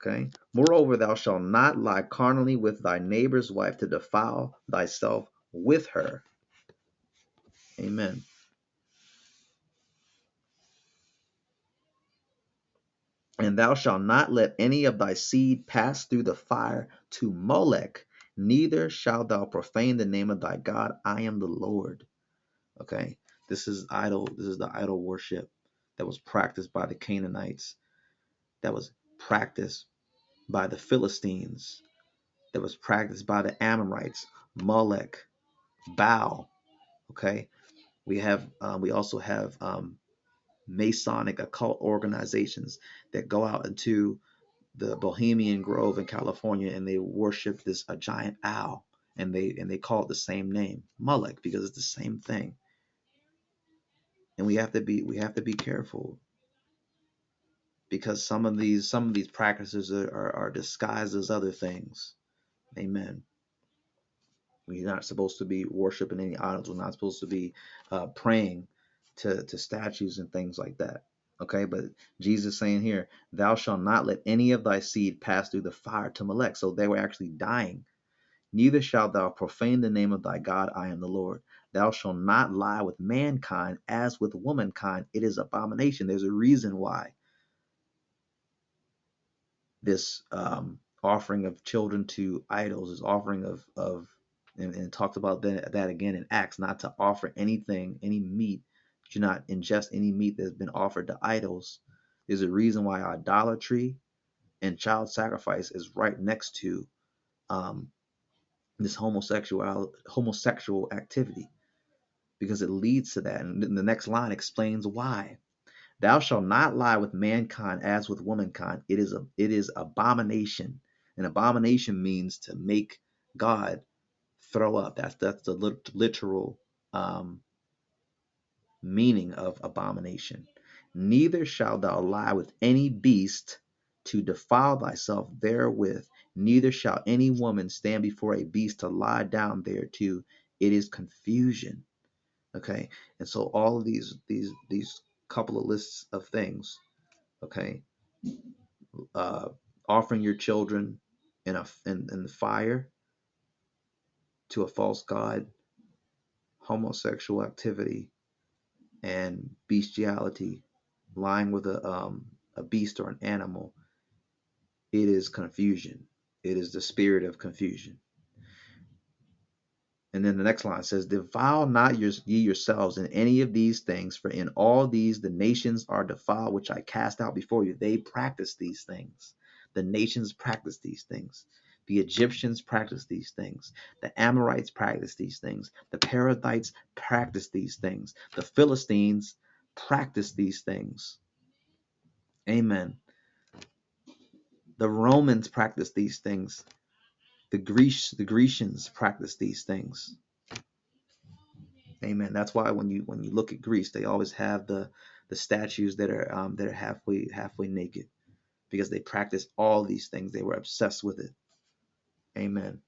Okay. Moreover, thou shalt not lie carnally with thy neighbor's wife to defile thyself with her. Amen. And thou shalt not let any of thy seed pass through the fire to Molech, neither shalt thou profane the name of thy God. I am the Lord. Okay, this is idol. This is the idol worship that was practiced by the Canaanites, that was practiced by the Philistines, that was practiced by the Amorites, Molech, Baal. Okay, we have uh, we also have um, Masonic occult organizations that go out into the Bohemian Grove in California and they worship this a giant owl and they and they call it the same name, Moloch, because it's the same thing. And we have to be we have to be careful because some of these some of these practices are, are, are disguised as other things. Amen. We're not supposed to be worshiping any idols. We're not supposed to be uh, praying to, to statues and things like that. Okay, but Jesus saying here, Thou shalt not let any of thy seed pass through the fire to Molech. So they were actually dying. Neither shalt thou profane the name of thy God, I am the Lord. Thou shalt not lie with mankind as with womankind. It is abomination. There's a reason why this um, offering of children to idols is offering of, of and, and talked about that, that again in Acts, not to offer anything, any meat do not ingest any meat that's been offered to idols. There's a reason why idolatry and child sacrifice is right next to um, this homosexual homosexual activity because it leads to that. And the next line explains why. Thou shalt not lie with mankind as with womankind. It is a it is abomination. An abomination means to make God throw up. That's that's the literal um, meaning of abomination. Neither shalt thou lie with any beast to defile thyself therewith, neither shall any woman stand before a beast to lie down thereto. It is confusion. Okay, and so all of these these these couple of lists of things. Okay, uh, offering your children in a in, in the fire to a false god, homosexual activity, and bestiality, lying with a um, a beast or an animal, it is confusion. It is the spirit of confusion. And then the next line says, Defile not your, ye yourselves in any of these things, for in all these the nations are defiled, which I cast out before you. They practice these things. The nations practice these things. The Egyptians practiced these things. The Amorites practiced these things. The Perizzites practiced these things. The Philistines practiced these things. Amen. The Romans practiced these things. The Greece, the Grecians practiced these things. Amen. That's why when you when you look at Greece, they always have the the statues that are um, that are halfway halfway naked because they practice all these things. They were obsessed with it. Amen.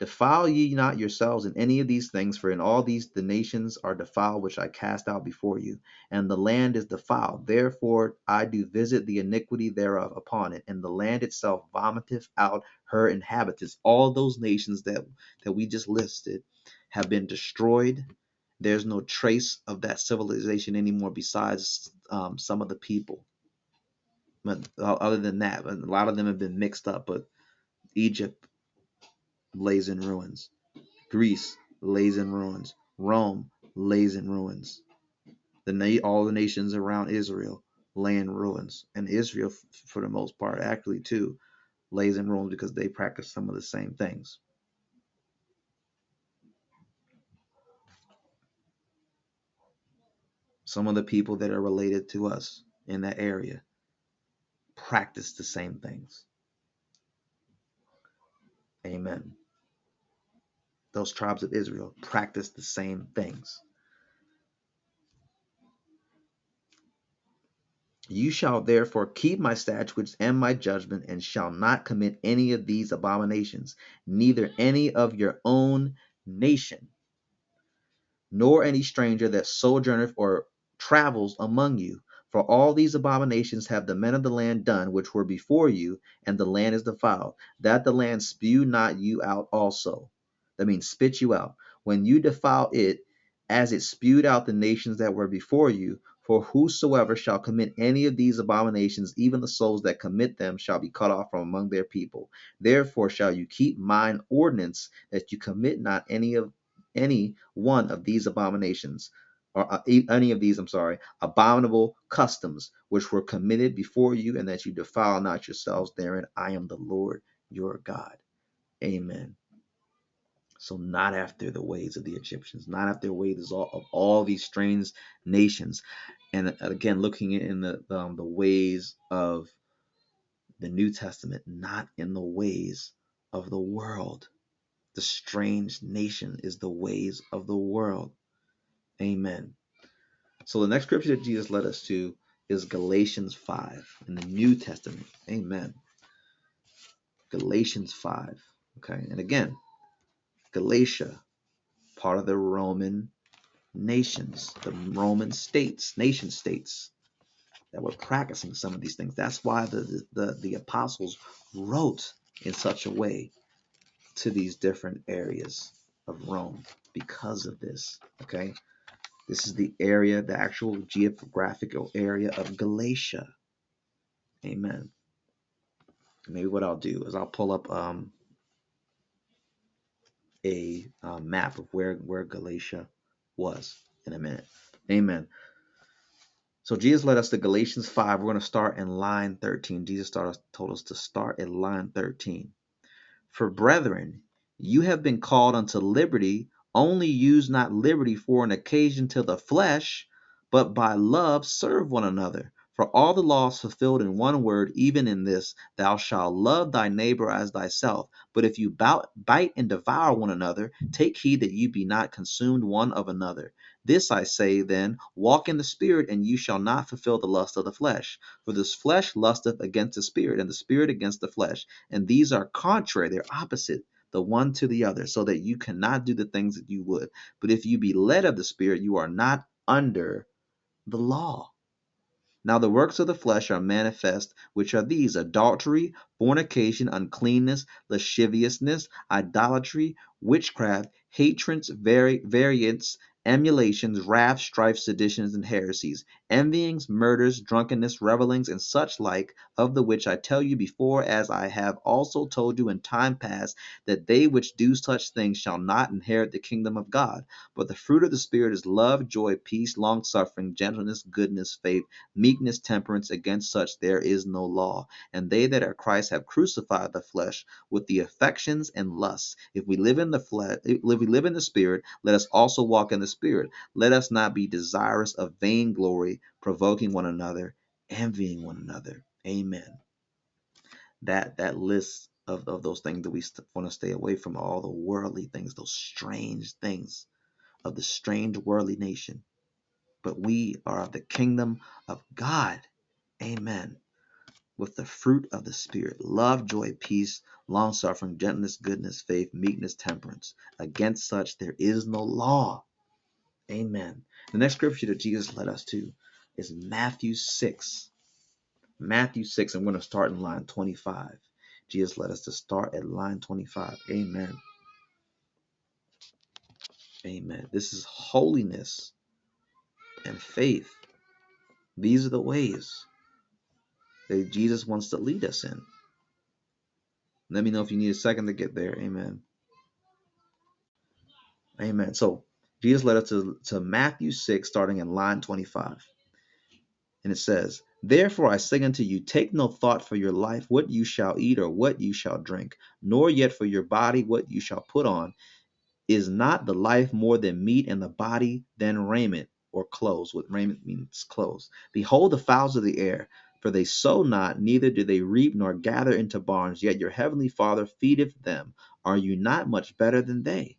Defile ye not yourselves in any of these things, for in all these the nations are defiled which I cast out before you, and the land is defiled. Therefore I do visit the iniquity thereof upon it, and the land itself vomiteth out her inhabitants. All those nations that, that we just listed have been destroyed. There's no trace of that civilization anymore besides um, some of the people. But uh, other than that, a lot of them have been mixed up, but Egypt lays in ruins. Greece lays in ruins. Rome lays in ruins. The na- all the nations around Israel lay in ruins, and Israel, for the most part, actually too, lays in ruins because they practice some of the same things. Some of the people that are related to us in that area practice the same things. Amen those tribes of Israel practiced the same things. You shall therefore keep my statutes and my judgment, and shall not commit any of these abominations, neither any of your own nation, nor any stranger that sojourneth or travels among you. For all these abominations have the men of the land done, which were before you, and the land is defiled, that the land spew not you out also. That means spit you out. When you defile it, as it spewed out the nations that were before you, for whosoever shall commit any of these abominations, even the souls that commit them, shall be cut off from among their people. Therefore shall you keep mine ordinance that you commit not any of any one of these abominations, or uh, any of these, I'm sorry, abominable customs which were committed before you, and that you defile not yourselves therein. I am the Lord your God. Amen. So not after the ways of the Egyptians, not after the ways of all these strange nations, and again looking in the um, the ways of the New Testament, not in the ways of the world. The strange nation is the ways of the world. Amen. So the next scripture that Jesus led us to is Galatians 5 in the New Testament. Amen. Galatians 5. Okay. And again, Galatia, part of the Roman nations, the Roman states, nation states that were practicing some of these things. That's why the, the, the apostles wrote in such a way to these different areas of Rome because of this. Okay. This is the area, the actual geographical area of Galatia. Amen. Maybe what I'll do is I'll pull up um, a uh, map of where, where Galatia was in a minute. Amen. So Jesus led us to Galatians 5. We're going to start in line 13. Jesus told us to start at line 13. For brethren, you have been called unto liberty only use not liberty for an occasion to the flesh, but by love serve one another. For all the laws fulfilled in one word, even in this, thou shalt love thy neighbor as thyself. But if you bite and devour one another, take heed that you be not consumed one of another. This I say then, walk in the Spirit, and you shall not fulfill the lust of the flesh. For this flesh lusteth against the Spirit, and the Spirit against the flesh. And these are contrary, they're opposite the one to the other, so that you cannot do the things that you would. But if you be led of the Spirit, you are not under the law. Now the works of the flesh are manifest, which are these adultery, fornication, uncleanness, lasciviousness, idolatry, witchcraft, hatreds, vari- variance, emulations, wrath, strife, seditions, and heresies, envyings, murders, drunkenness, revellings, and such like, of the which I tell you before, as I have also told you in time past, that they which do such things shall not inherit the kingdom of God. But the fruit of the Spirit is love, joy, peace, long suffering, gentleness, goodness, faith, meekness, temperance. Against such there is no law. And they that are Christ have crucified the flesh with the affections and lusts. If we live in the flesh, if we live in the Spirit, let us also walk in the Spirit. Let us not be desirous of vainglory, provoking one another, envying one another. Amen. That that list of, of those things that we want to stay away from, all the worldly things, those strange things of the strange worldly nation. But we are of the kingdom of God. Amen. With the fruit of the Spirit love, joy, peace, long suffering, gentleness, goodness, faith, meekness, temperance. Against such there is no law. Amen. The next scripture that Jesus led us to is Matthew 6. Matthew 6, I'm going to start in line 25. Jesus led us to start at line 25. Amen. Amen. This is holiness and faith. These are the ways that Jesus wants to lead us in. Let me know if you need a second to get there. Amen. Amen. So Jesus led us to, to Matthew 6, starting in line 25. And it says, Therefore I say unto you, take no thought for your life, what you shall eat or what you shall drink, nor yet for your body, what you shall put on. Is not the life more than meat, and the body than raiment or clothes? What raiment means clothes. Behold the fowls of the air, for they sow not, neither do they reap nor gather into barns, yet your heavenly Father feedeth them. Are you not much better than they?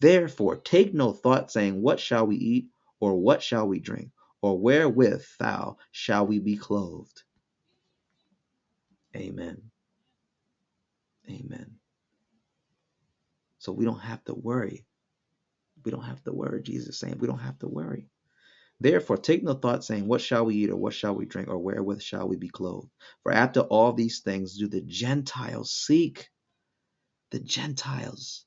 Therefore take no thought, saying, What shall we eat, or what shall we drink, or wherewith thou shall we be clothed? Amen. Amen. So we don't have to worry. We don't have to worry. Jesus saying we don't have to worry. Therefore, take no thought, saying, What shall we eat, or what shall we drink, or wherewith shall we be clothed? For after all these things do the Gentiles seek. The Gentiles.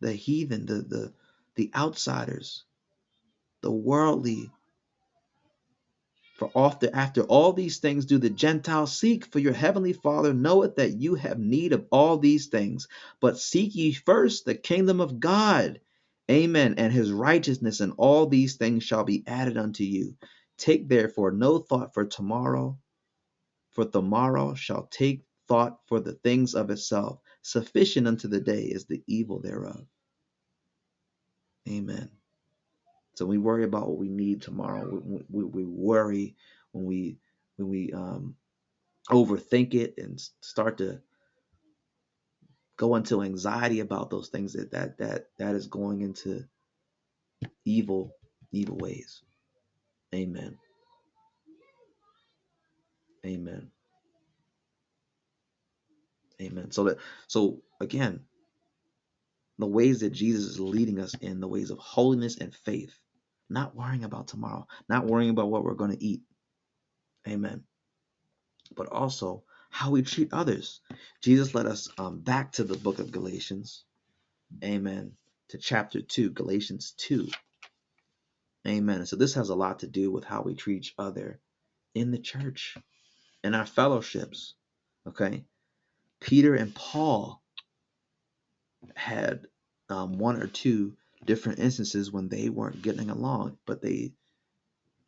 The heathen, the the the outsiders, the worldly. For after, after all these things do the Gentiles seek, for your heavenly Father knoweth that you have need of all these things. But seek ye first the kingdom of God. Amen. And his righteousness, and all these things shall be added unto you. Take therefore no thought for tomorrow, for tomorrow shall take thought for the things of itself. Sufficient unto the day is the evil thereof. Amen. So we worry about what we need tomorrow. We, we, we worry when we when we um, overthink it and start to go into anxiety about those things that that that that is going into evil evil ways. Amen. Amen. Amen. So that so again, the ways that Jesus is leading us in the ways of holiness and faith, not worrying about tomorrow, not worrying about what we're going to eat. Amen. But also how we treat others. Jesus led us um, back to the book of Galatians. Amen. To chapter 2, Galatians 2. Amen. So this has a lot to do with how we treat each other in the church, in our fellowships. Okay. Peter and Paul had um, one or two different instances when they weren't getting along, but they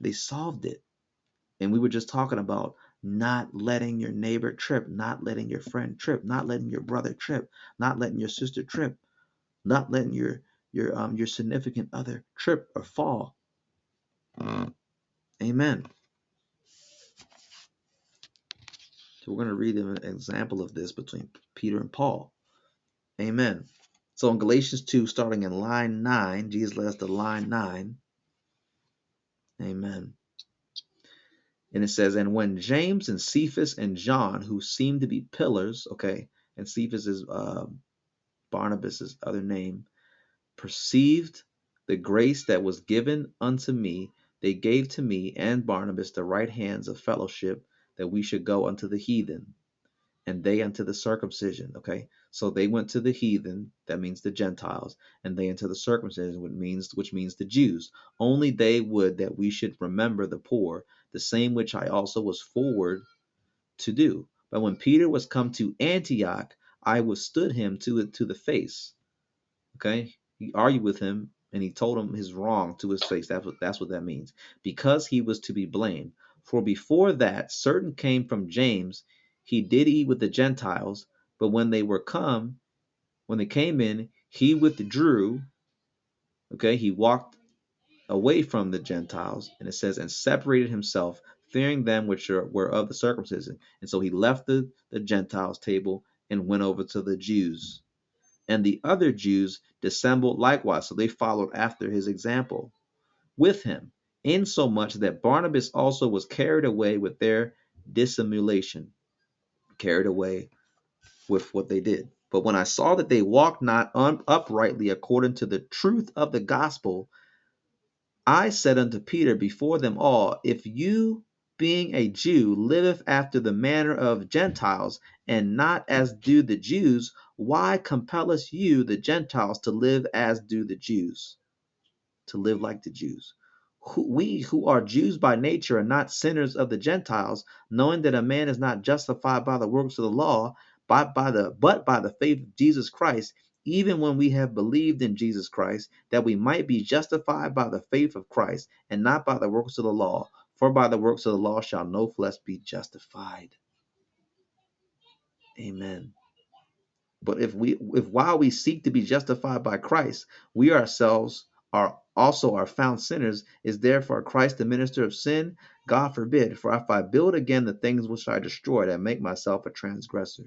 they solved it. And we were just talking about not letting your neighbor trip, not letting your friend trip, not letting your brother trip, not letting your sister trip, not letting your your um your significant other trip or fall. Amen. So we're going to read an example of this between Peter and Paul. Amen. So in Galatians 2, starting in line 9, Jesus led us to line 9. Amen. And it says, And when James and Cephas and John, who seemed to be pillars, okay, and Cephas is uh, Barnabas' other name, perceived the grace that was given unto me, they gave to me and Barnabas the right hands of fellowship that we should go unto the heathen and they unto the circumcision. Okay, so they went to the heathen, that means the Gentiles, and they unto the circumcision, which means which means the Jews. Only they would that we should remember the poor, the same which I also was forward to do. But when Peter was come to Antioch, I withstood him to to the face. Okay, he argued with him and he told him his wrong to his face. That's what that's what that means. Because he was to be blamed. For before that, certain came from James he did eat with the Gentiles, but when they were come, when they came in, he withdrew. Okay, he walked away from the Gentiles, and it says, and separated himself, fearing them which are, were of the circumcision. And so he left the, the Gentiles' table and went over to the Jews. And the other Jews dissembled likewise, so they followed after his example with him, insomuch that Barnabas also was carried away with their dissimulation carried away with what they did. But when I saw that they walked not un- uprightly according to the truth of the gospel, I said unto Peter before them all, If you, being a Jew, liveth after the manner of Gentiles, and not as do the Jews, why compellest you the Gentiles to live as do the Jews? To live like the Jews we who are Jews by nature are not sinners of the Gentiles, knowing that a man is not justified by the works of the law, but by the but by the faith of Jesus Christ, even when we have believed in Jesus Christ, that we might be justified by the faith of Christ, and not by the works of the law. For by the works of the law shall no flesh be justified. Amen. But if we if while we seek to be justified by Christ, we ourselves are also are found sinners, is therefore Christ the minister of sin? God forbid. For if I build again the things which I destroyed, I make myself a transgressor.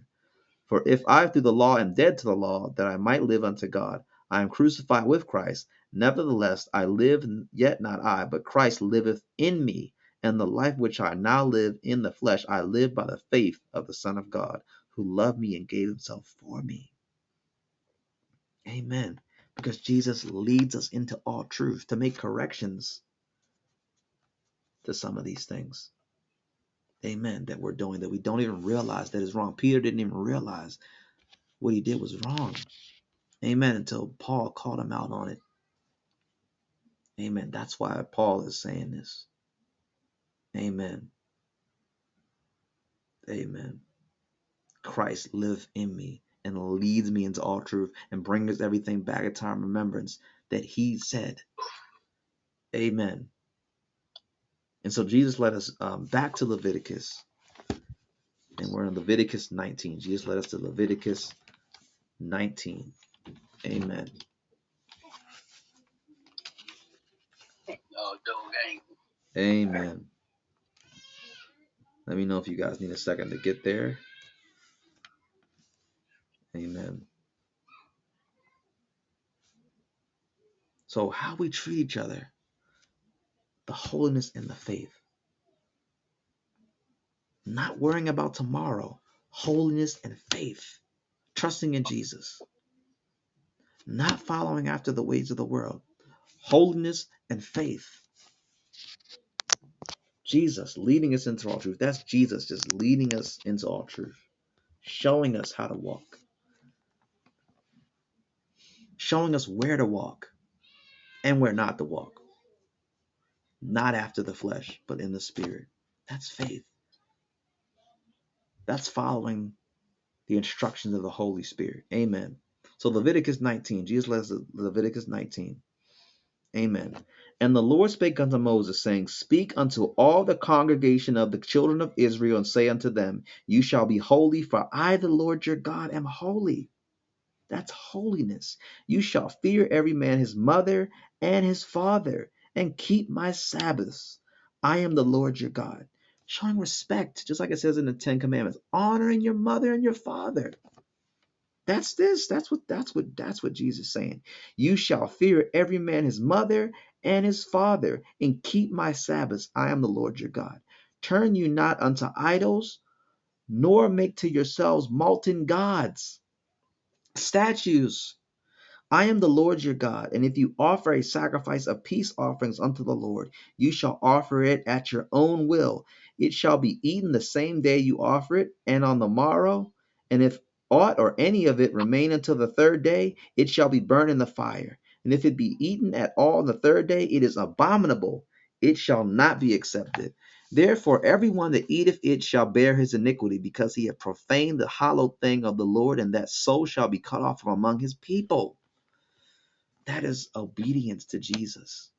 For if I through the law am dead to the law, that I might live unto God, I am crucified with Christ. Nevertheless, I live, yet not I, but Christ liveth in me. And the life which I now live in the flesh, I live by the faith of the Son of God, who loved me and gave himself for me. Amen because Jesus leads us into all truth to make corrections to some of these things. Amen. That we're doing that we don't even realize that is wrong. Peter didn't even realize what he did was wrong. Amen. Until Paul called him out on it. Amen. That's why Paul is saying this. Amen. Amen. Christ live in me and leads me into all truth and brings everything back at time remembrance that he said. Amen. And so Jesus led us um, back to Leviticus. And we're in Leviticus 19. Jesus led us to Leviticus 19. Amen. Amen. Let me know if you guys need a second to get there. Amen. So, how we treat each other, the holiness and the faith. Not worrying about tomorrow, holiness and faith, trusting in Jesus. Not following after the ways of the world, holiness and faith. Jesus leading us into all truth. That's Jesus just leading us into all truth, showing us how to walk, showing us where to walk and where not to walk. Not after the flesh, but in the spirit. That's faith. That's following the instructions of the Holy Spirit. Amen. So Leviticus 19, Jesus led us Leviticus 19. Amen. And the Lord spake unto Moses, saying, Speak unto all the congregation of the children of Israel, and say unto them, You shall be holy, for I, the Lord your God, am holy. That's holiness. You shall fear every man his mother and his father, and keep my Sabbaths. I am the Lord your God. Showing respect, just like it says in the Ten Commandments, honoring your mother and your father. That's this. That's what that's what that's what Jesus is saying. You shall fear every man his mother and his father, and keep my Sabbaths. I am the Lord your God. Turn you not unto idols, nor make to yourselves molten gods, statues. I am the Lord your God, and if you offer a sacrifice of peace offerings unto the Lord, you shall offer it at your own will. It shall be eaten the same day you offer it, and on the morrow. And if aught or any of it remain until the third day, it shall be burned in the fire. And if it be eaten at all on the third day, it is abominable. It shall not be accepted. Therefore, everyone that eateth it shall bear his iniquity, because he hath profaned the hallowed thing of the Lord, and that soul shall be cut off from among his people. That is obedience to Jesus.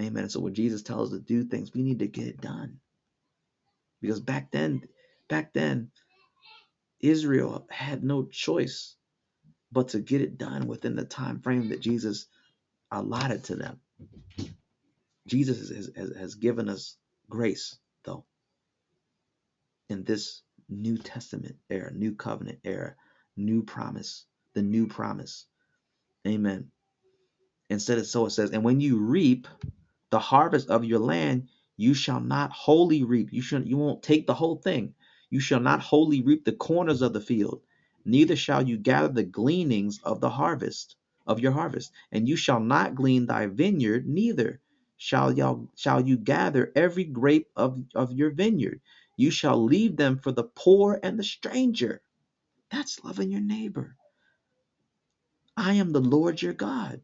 Amen. So when Jesus tells us to do things, we need to get it done. Because back then, back then, Israel had no choice but to get it done within the time frame that Jesus allotted to them. Jesus has, has, has given us grace, though, in this New Testament era, New Covenant era, new promise, the new promise. Amen. Instead of so it says, and when you reap the harvest of your land, you shall not wholly reap. You should you won't take the whole thing. You shall not wholly reap the corners of the field, neither shall you gather the gleanings of the harvest of your harvest, and you shall not glean thy vineyard, neither shall y'all shall you gather every grape of, of your vineyard. You shall leave them for the poor and the stranger. That's loving your neighbor. I am the Lord your God.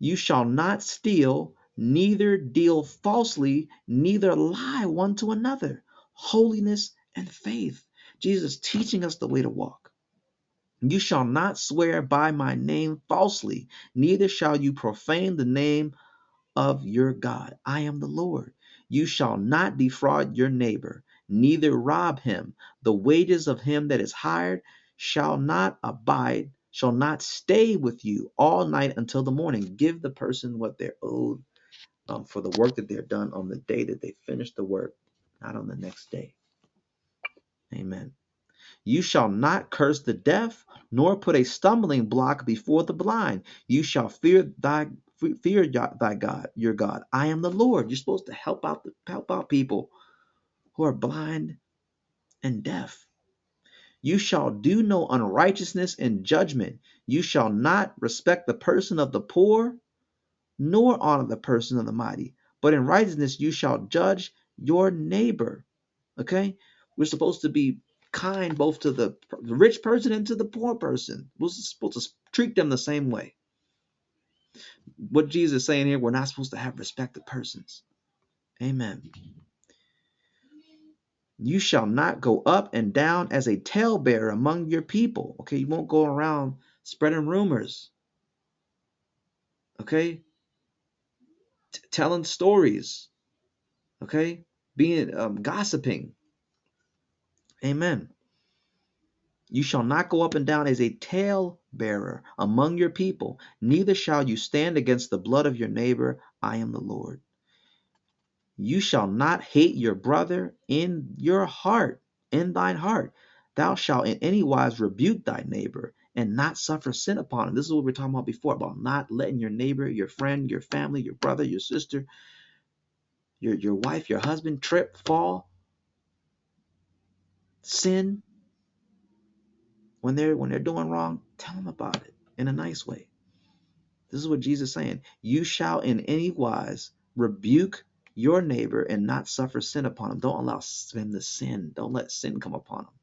You shall not steal, neither deal falsely, neither lie one to another. Holiness and faith. Jesus teaching us the way to walk. You shall not swear by my name falsely, neither shall you profane the name of your God. I am the Lord. You shall not defraud your neighbor, neither rob him. The wages of him that is hired shall not abide, shall not stay with you all night until the morning. Give the person what they're owed um, for the work that they're done on the day that they finish the work, not on the next day. Amen. You shall not curse the deaf, nor put a stumbling block before the blind. You shall fear thy fear thy God, your God. I am the Lord. You're supposed to help out the, help out people who are blind and deaf. You shall do no unrighteousness in judgment. You shall not respect the person of the poor, nor honor the person of the mighty. But in righteousness you shall judge your neighbor. Okay? We're supposed to be kind both to the the rich person and to the poor person. We're supposed to treat them the same way. What Jesus is saying here, we're not supposed to have respect of persons. Amen. You shall not go up and down as a talebearer among your people. Okay, you won't go around spreading rumors. Okay, T- telling stories. Okay, being um, gossiping. Amen. You shall not go up and down as a tale bearer among your people, neither shall you stand against the blood of your neighbor. I am the Lord. You shall not hate your brother in your heart, in thine heart. Thou shalt in any wise rebuke thy neighbor and not suffer sin upon him. This is what we are talking about before about not letting your neighbor, your friend, your family, your brother, your sister, your, your wife, your husband trip, fall, sin. When they're when they're doing wrong, tell them about it in a nice way. This is what Jesus is saying. You shall in any wise rebuke your neighbor and not suffer sin upon him. Don't allow him to sin. Don't let sin come upon him.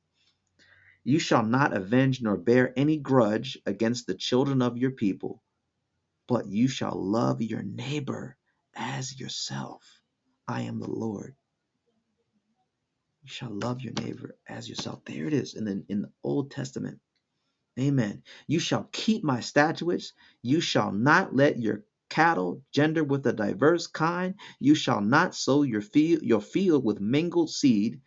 You shall not avenge nor bear any grudge against the children of your people, but you shall love your neighbor as yourself. I am the Lord. You shall love your neighbor as yourself. There it is in the, in the Old Testament. Amen. You shall keep my statutes. You shall not let your cattle, gender with a diverse kind. You shall not sow your field, your field with mingled seed,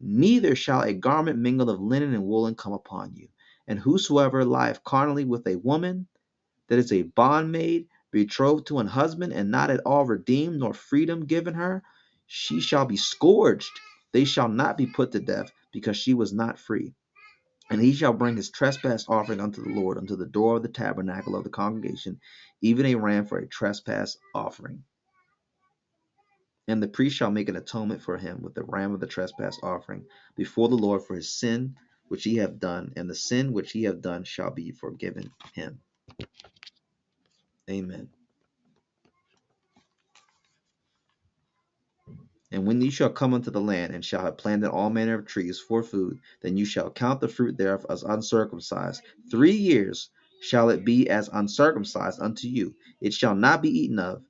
neither shall a garment mingled of linen and woolen come upon you. And whosoever lieth carnally with a woman that is a bondmaid, betrothed to an husband, and not at all redeemed, nor freedom given her, she shall be scourged. They shall not be put to death, because she was not free. And he shall bring his trespass offering unto the Lord, unto the door of the tabernacle of the congregation, even a ram for a trespass offering. And the priest shall make an atonement for him with the ram of the trespass offering before the Lord for his sin which he hath done, and the sin which he hath done shall be forgiven him. Amen. And when ye shall come unto the land, and shall have planted all manner of trees for food, then you shall count the fruit thereof as uncircumcised. Three years shall it be as uncircumcised unto you. It shall not be eaten of.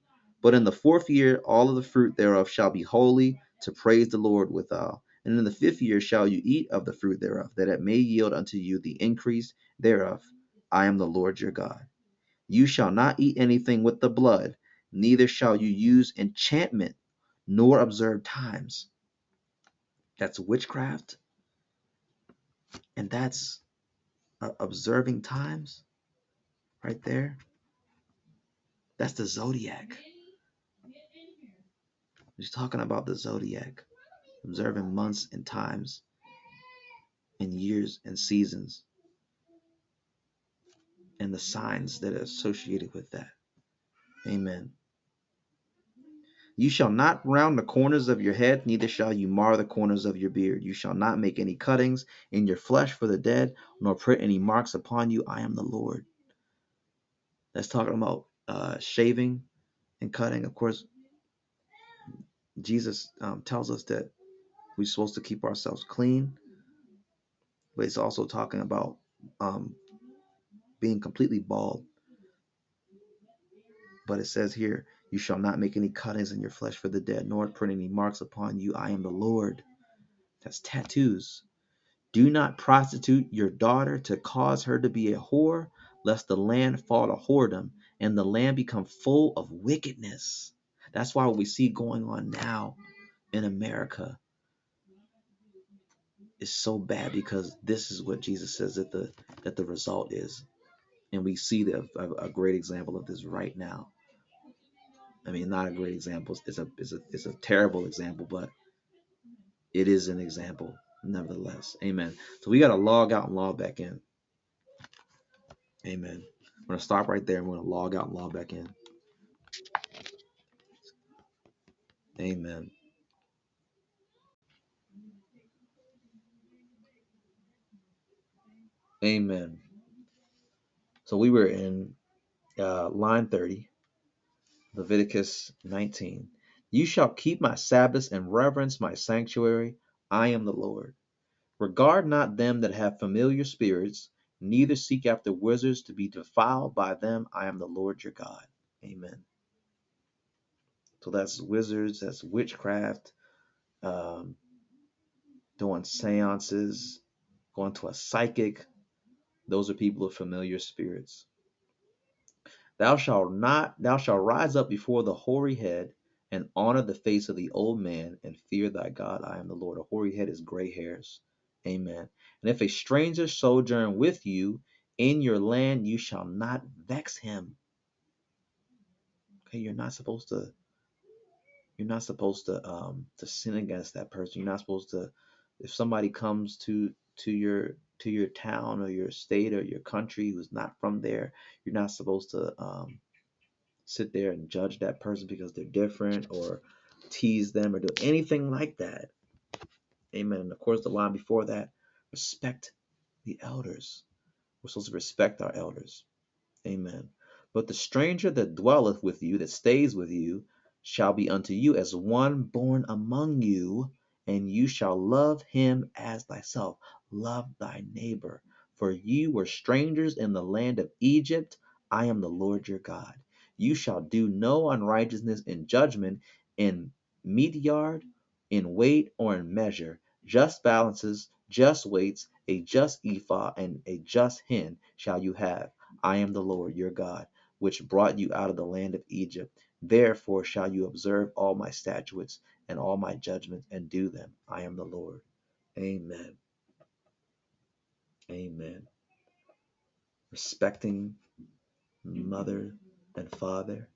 But in the fourth year all of the fruit thereof shall be holy, to praise the Lord withal. And in the fifth year shall you eat of the fruit thereof, that it may yield unto you the increase thereof. I am the Lord your God. You shall not eat anything with the blood, neither shall you use enchantment nor observe times. That's witchcraft. And that's uh, observing times right there. That's the zodiac. He's talking about the zodiac, observing months and times and years and seasons and the signs that are associated with that. Amen. You shall not round the corners of your head, neither shall you mar the corners of your beard. You shall not make any cuttings in your flesh for the dead, nor put any marks upon you. I am the Lord. That's talking about uh, shaving and cutting. Of course, Jesus um, tells us that we're supposed to keep ourselves clean, but it's also talking about um, being completely bald. But it says here, you shall not make any cuttings in your flesh for the dead, nor put any marks upon you. I am the Lord. That's tattoos. Do not prostitute your daughter to cause her to be a whore, lest the land fall to whoredom and the land become full of wickedness. That's why what we see going on now in America is so bad because this is what Jesus says that the that the result is, and we see the, a, a great example of this right now. I mean, not a great example. It's a it's a it's a terrible example, but it is an example nevertheless. Amen. So we got to log out and log back in. Amen. I'm gonna stop right there. I'm gonna log out and log back in. Amen. Amen. So we were in uh, line 30. Leviticus 19. You shall keep my Sabbaths and reverence my sanctuary. I am the Lord. Regard not them that have familiar spirits, neither seek after wizards to be defiled by them. I am the Lord your God. Amen. So that's wizards, that's witchcraft, um, doing seances, going to a psychic. Those are people of familiar spirits. Thou shalt not, thou shalt rise up before the hoary head and honor the face of the old man and fear thy God. I am the Lord. A hoary head is gray hairs. Amen. And if a stranger sojourn with you in your land, you shall not vex him. Okay, you're not supposed to. You're not supposed to um to sin against that person. You're not supposed to. If somebody comes to to your to your town or your state or your country who's not from there, you're not supposed to um sit there and judge that person because they're different or tease them or do anything like that. Amen. And of course, the line before that respect the elders. We're supposed to respect our elders. Amen. But the stranger that dwelleth with you, that stays with you, shall be unto you as one born among you, and you shall love him as thyself. Love thy neighbor. For you were strangers in the land of Egypt. I am the Lord your God. You shall do no unrighteousness in judgment, in meteyard, in weight, or in measure. Just balances, just weights, a just ephah, and a just hin shall you have. I am the Lord your God, which brought you out of the land of Egypt. Therefore shall you observe all my statutes and all my judgments and do them. I am the Lord. Amen. Amen. Respecting mother and father,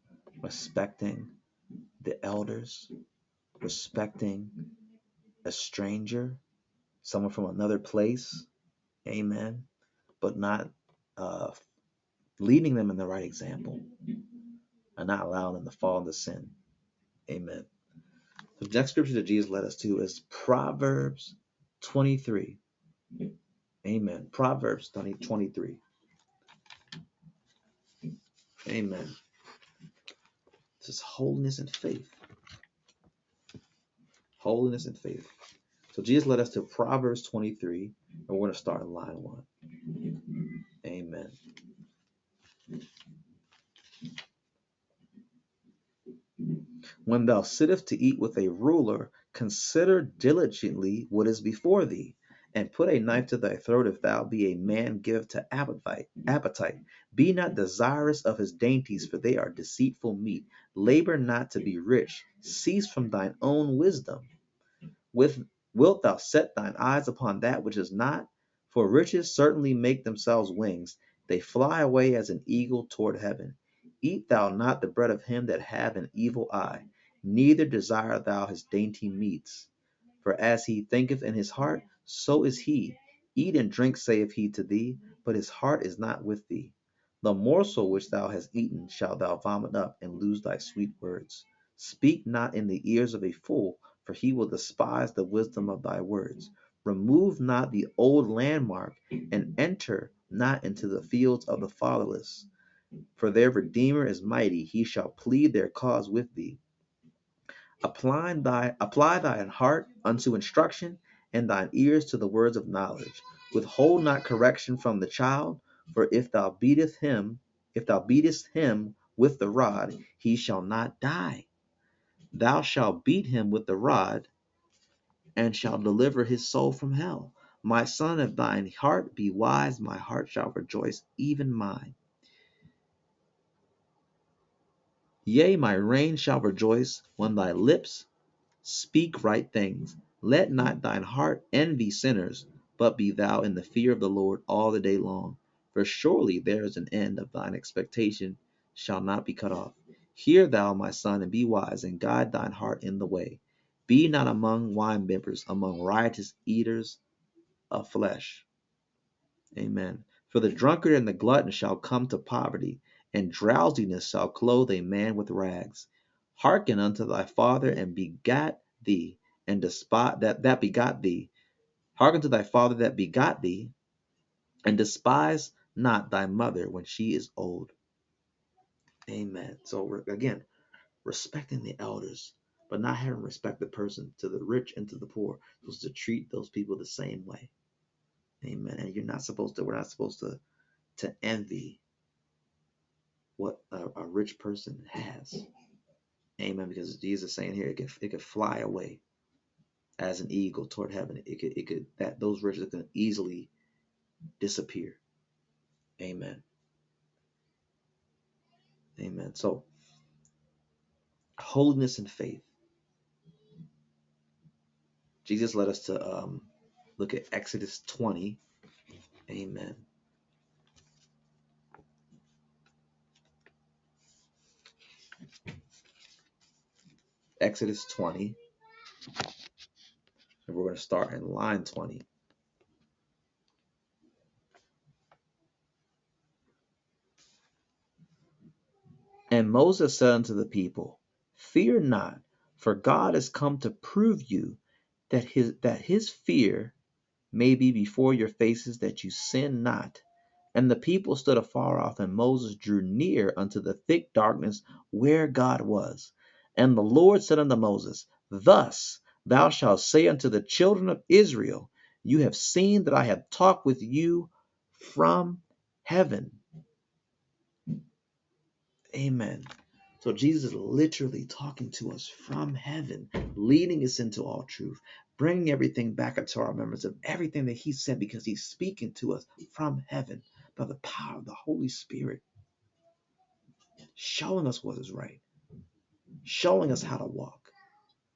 respecting the elders, respecting a stranger, someone from another place, amen, but not uh, leading them in the right example and not allowing them to fall into sin, amen. The next scripture that Jesus led us to is Proverbs 23. Amen. Proverbs 20, 23. Amen. This is holiness and faith. Holiness and faith. So Jesus led us to Proverbs 23, and we're going to start in line one. Amen. When thou sittest to eat with a ruler, consider diligently what is before thee, and put a knife to thy throat if thou be a man give to appetite appetite. Be not desirous of his dainties for they are deceitful meat. Labor not to be rich. Cease from thine own wisdom. With wilt thou set thine eyes upon that which is not? For riches certainly make themselves wings. They fly away as an eagle toward heaven. Eat thou not the bread of him that hath an evil eye neither desire thou his dainty meats. For as he thinketh in his heart so is he. Eat and drink, saith he to thee, but his heart is not with thee. The morsel which thou hast eaten shalt thou vomit up, and lose thy sweet words. Speak not in the ears of a fool, for he will despise the wisdom of thy words. Remove not the old landmark, and enter not into the fields of the fatherless. For their Redeemer is mighty, he shall plead their cause with thee. Apply thy, apply thine heart unto instruction, and thine ears to the words of knowledge. Withhold not correction from the child, for if thou beatest him, if thou beatest him with the rod, he shall not die. Thou shalt beat him with the rod, and shall deliver his soul from hell. My son, if thine heart be wise, my heart shall rejoice, even mine. Yea, my reign shall rejoice when thy lips speak right things. Let not thine heart envy sinners, but be thou in the fear of the Lord all the day long. For surely there is an end of thine expectation shall not be cut off. Hear thou, my son, and be wise, and guide thine heart in the way. Be not among winebibbers, among riotous eaters of flesh. Amen. For the drunkard and the glutton shall come to poverty, and drowsiness shall clothe a man with rags. Hearken unto thy father, and begat thee, and despise that that begot thee. Hearken to thy father that begot thee, and despise not thy mother when she is old. Amen. So again, respecting the elders, but not having respect the person to the rich and to the poor. Supposed to treat those people the same way. Amen. And you're not supposed to, we're not supposed to to envy what a, a rich person has. Amen. Because Jesus is saying here it could it could fly away as an eagle toward heaven. It could it could that those riches can easily disappear. Amen. Amen. So holiness and faith. Jesus led us to um, look at Exodus 20. Amen. Exodus 20. And we're going to start in line 20. And Moses said unto the people, Fear not, for God is come to prove you that his that his fear may be before your faces that you sin not. And the people stood afar off, and Moses drew near unto the thick darkness where God was. And the Lord said unto Moses, Thus thou shalt say unto the children of Israel, You have seen that I have talked with you from heaven. Amen. So Jesus is literally talking to us from heaven, leading us into all truth, bringing everything back up to our remembrance of everything that he said because he's speaking to us from heaven by the power of the Holy Spirit, showing us what is right, showing us how to walk,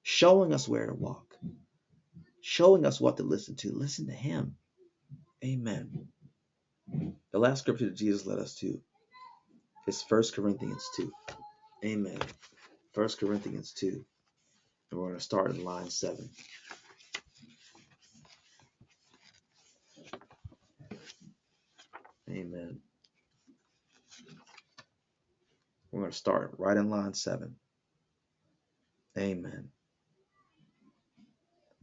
showing us where to walk, showing us what to listen to. Listen to him. Amen. The last scripture that Jesus led us to is 1 Corinthians 2. Amen. 1 Corinthians 2. And we're going to start in line 7. Amen. We're going to start right in line 7. Amen.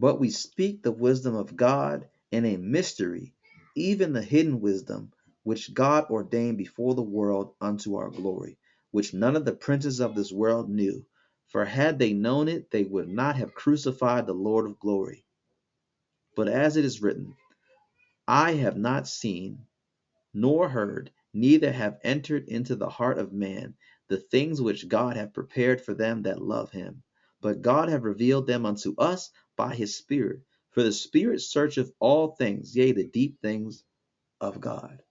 But we speak the wisdom of God in a mystery, even the hidden wisdom which God ordained before the world unto our glory, which none of the princes of this world knew. For had they known it, they would not have crucified the Lord of glory. But as it is written, I have not seen, nor heard, neither have entered into the heart of man the things which God hath prepared for them that love him. But God hath revealed them unto us by his Spirit. For the Spirit searcheth all things, yea, the deep things of God.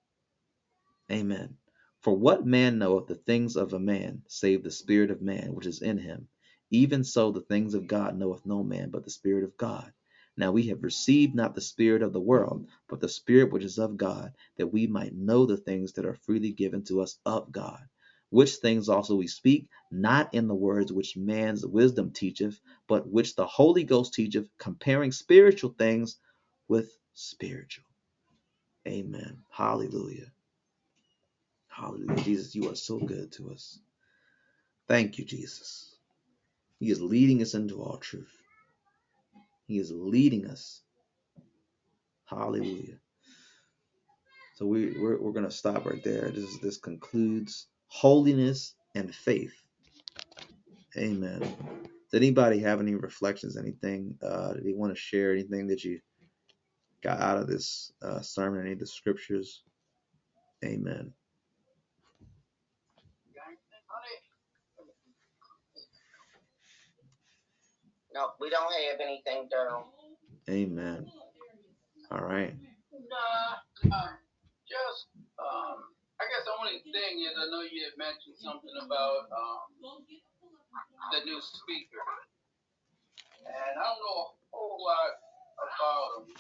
Amen. For what man knoweth the things of a man, save the spirit of man which is in him? Even so the things of God knoweth no man but the Spirit of God. Now we have received not the Spirit of the world, but the Spirit which is of God, that we might know the things that are freely given to us of God. Which things also we speak, not in the words which man's wisdom teacheth, but which the Holy Ghost teacheth, comparing spiritual things with spiritual. Amen. Hallelujah. Hallelujah. Jesus, you are so good to us. Thank you, Jesus. He is leading us into all truth. He is leading us. Hallelujah. So we, we're, we're going to stop right there. This, this concludes holiness and faith. Amen. Does anybody have any reflections, anything uh, that you want to share, anything that you got out of this uh, sermon, any of the scriptures? Amen. No, we don't have anything, Daryl. Amen. All right. Nah, uh, just um, I guess the only thing is I know you had mentioned something about um, the new speaker, and I don't know a whole lot about him,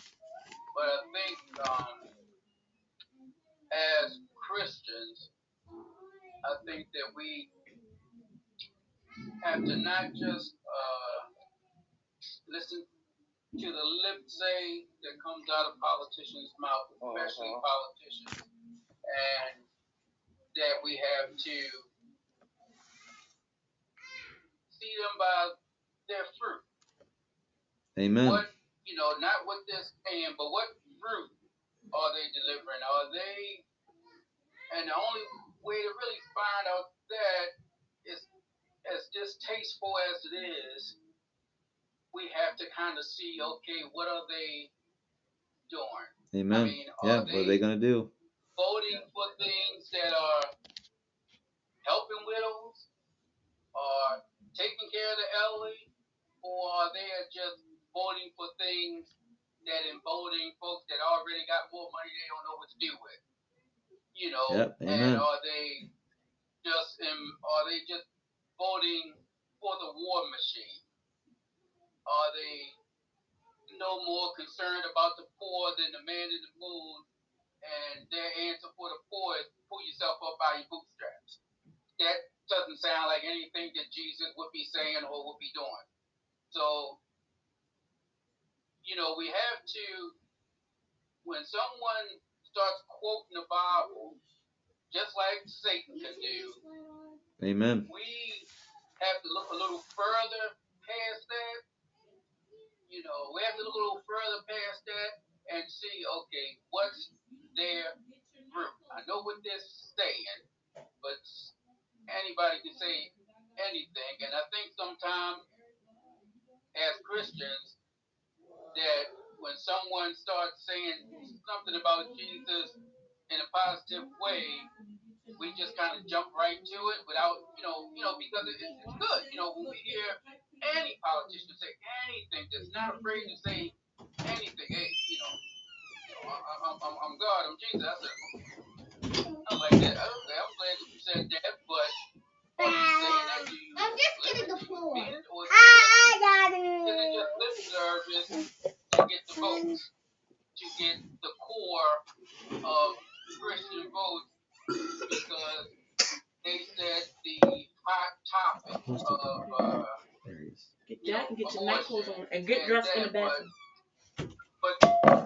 but I think um, as Christians, I think that we have to not just uh, listen to the lip say that comes out of politicians' mouth, especially Mhm. politicians, and that we have to see them by their fruit. Amen. What you know, not what they're saying, but what fruit are they delivering? Are they? And the only way to really find out that is as distasteful as it is, we have to kind of see, okay, what are they doing? Amen. mean, are yeah. What are they they- gonna do? Voting for things that are helping widows, or taking care of the elderly, or are they just voting for things that embolden folks that already got more money they don't know what to do with? You know, Yep, and are they just um, are they just voting for the war machine? Are they no more concerned about the poor than the man in the moon? And their answer for the poor is pull yourself up by your bootstraps. That doesn't sound like anything that Jesus would be saying or would be doing. So, you know, we have to, when someone starts quoting the Bible, just like Satan can do, Amen. we have to look a little further past that. You know, we have to look a little further past that and see, okay, what's their fruit? I know what they're saying, but anybody can say anything. And I think sometimes as Christians, that when someone starts saying something about Jesus in a positive way, we just kind of jump right to it without, you know, you know, because it, it's good. You know, when we hear any politician say anything that's not afraid to say anything, hey, you know, you know, I, I, I'm, I'm, I'm God, I'm Jesus. I said, I like that. Okay, I'm glad that you said that, but are you saying that? Do you I'm just getting the Do floor. mean it? Or is it Hi, just, is it just lip service to get the votes, to get the core of Christian votes because they said the hot topic of uh, There he is. Get Jack and get your night clothes on and get dressed in the bathroom. But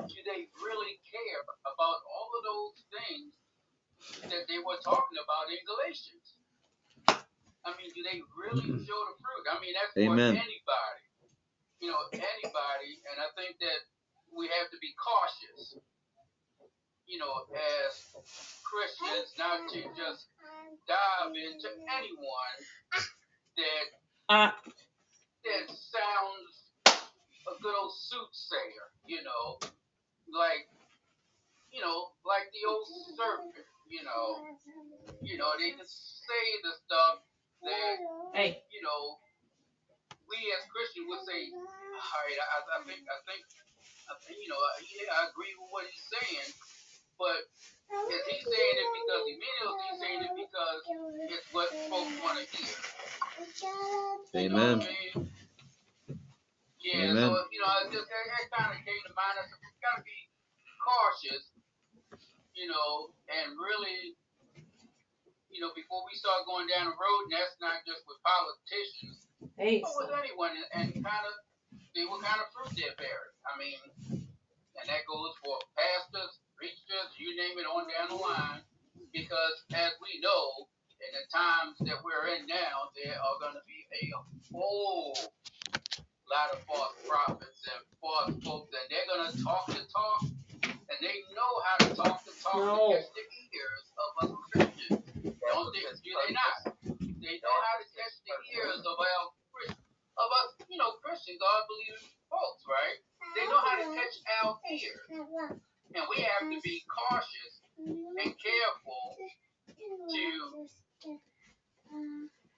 do they really care about all of those things that they were talking about in Galatians? I mean, do they really show the fruit? I mean, that's for Amen. anybody. You know, anybody, and I think that we have to be cautious. You know, as Christians, not to just dive into anyone that Uh, that sounds a good old soothsayer, you know, like, you know, like the old serpent, you know, you know, they just say the stuff that, hey, you know, we as Christians would say, all right, I, I think, I think, I think, you know, yeah, I agree with what he's saying, but is he saying it because he meant it, or is he saying it because it's what folks want to hear? You know Amen. what I mean? Yeah, Amen. so you know, it just that, that kind of came to mind. I said we gotta be cautious, you know, and really, you know, before we start going down the road, and that's not just with politicians, hey, but with anyone, and, and kind of see what kind of fruit they're bearing. I mean, and that goes for pastors, preachers, you name it, on down the line, because as we know, in the times that we're in now, there are going to be a whole lot of false prophets and false folks, and they're going to talk the talk, and they know how to talk the talk No. to catch the ears of us Christians. Don't they? Do they not? They know how to catch the ears of our of us, you know, Christian God believing folks, right? They know how to catch our ears, and we have to be cautious and careful to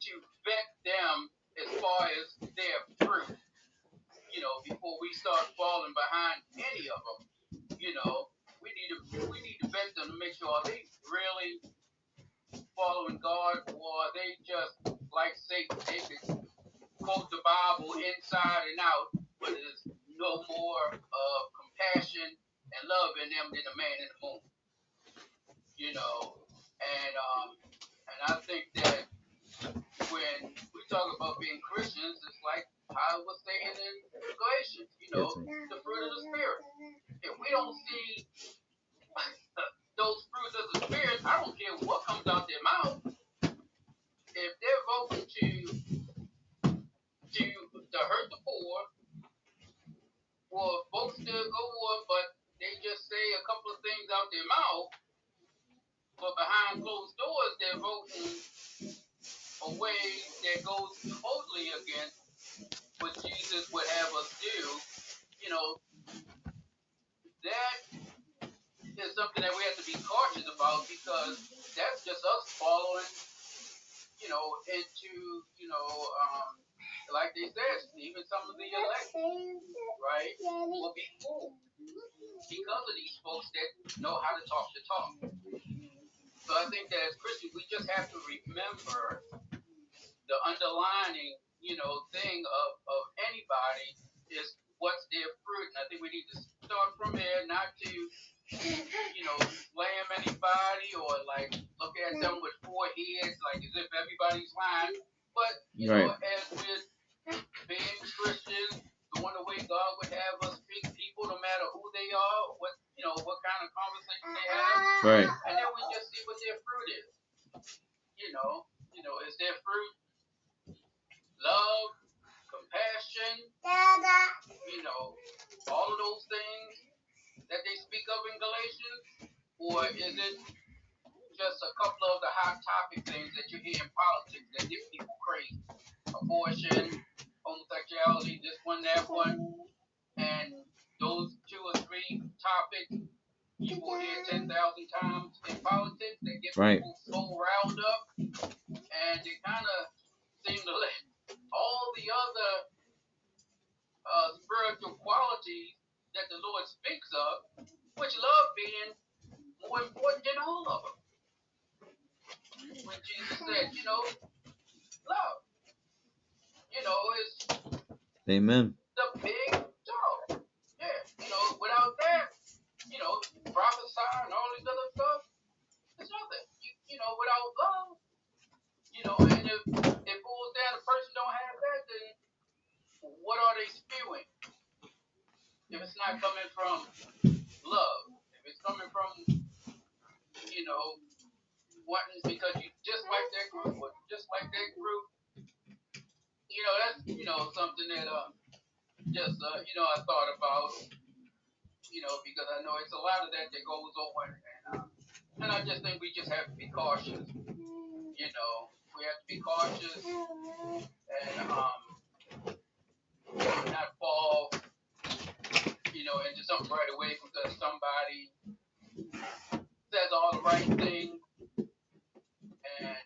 to vet them as far as their fruit. You know, before we start falling behind any of them, you know, we need to we need to vet them to make sure are they really following God or are they just like Satan? They can quote the Bible inside and out, but there's no more of compassion and love in them than a man in the moon. You know, and um, and I think that when we talk about being Christians, it's like I was saying in Galatians, you know, the fruit of the Spirit. If we don't see those fruits of the Spirit, I don't care what comes out their mouth. If they're voting to to to hurt the poor, or folks to go on, but they just say a couple of things out their mouth, but behind closed doors they're voting a way that goes totally against what Jesus would have us do, you know, that is something that we have to be cautious about because that's just us following, you know, into, you know, um, like they said, even some of the elect, right, will be fooled because of these folks that know how to talk the talk. So I think that as Christians, we just have to remember the underlining, you know, thing of, of anybody is what's their fruit. And I think we need to start from there, not to, you know, slam anybody or like look at them with four heads, like as if everybody's lying. But, you know, Right. as we're being Christians, doing the way God would have us treat people, no matter who they are, what, you know, what kind of conversation they have Right. and then we just see what their fruit is. You know, you know, is their fruit love, compassion, you know, all of those things that they speak of in Galatians, or is it just a couple of the hot topic things that you hear in politics that get people crazy? Abortion, homosexuality, this one, that one, and those two or three topics you will hear 10,000 times in politics that get Right. people so riled up, and they kind of seem to let all the other uh, spiritual qualities that the Lord speaks of, which love being more important than all of them. When Jesus said, you know, love, you know, is Amen. the big dog. Yeah, you know, without that, you know, prophesy and all this other stuff, it's nothing. You, you know, without love, you know, and if it boils down, the person don't have that, then what are they spewing? If it's not coming from love, if it's coming from, you know, wanting because you just like that group or just like that group, you know, that's, you know, something that, uh, just, uh, you know, I thought about, you know, because I know it's a lot of that that goes on, and, uh, and I just think we just have to be cautious, you know, we have to be cautious and, um, not fall, you know, into something right away because somebody says all the right things, and,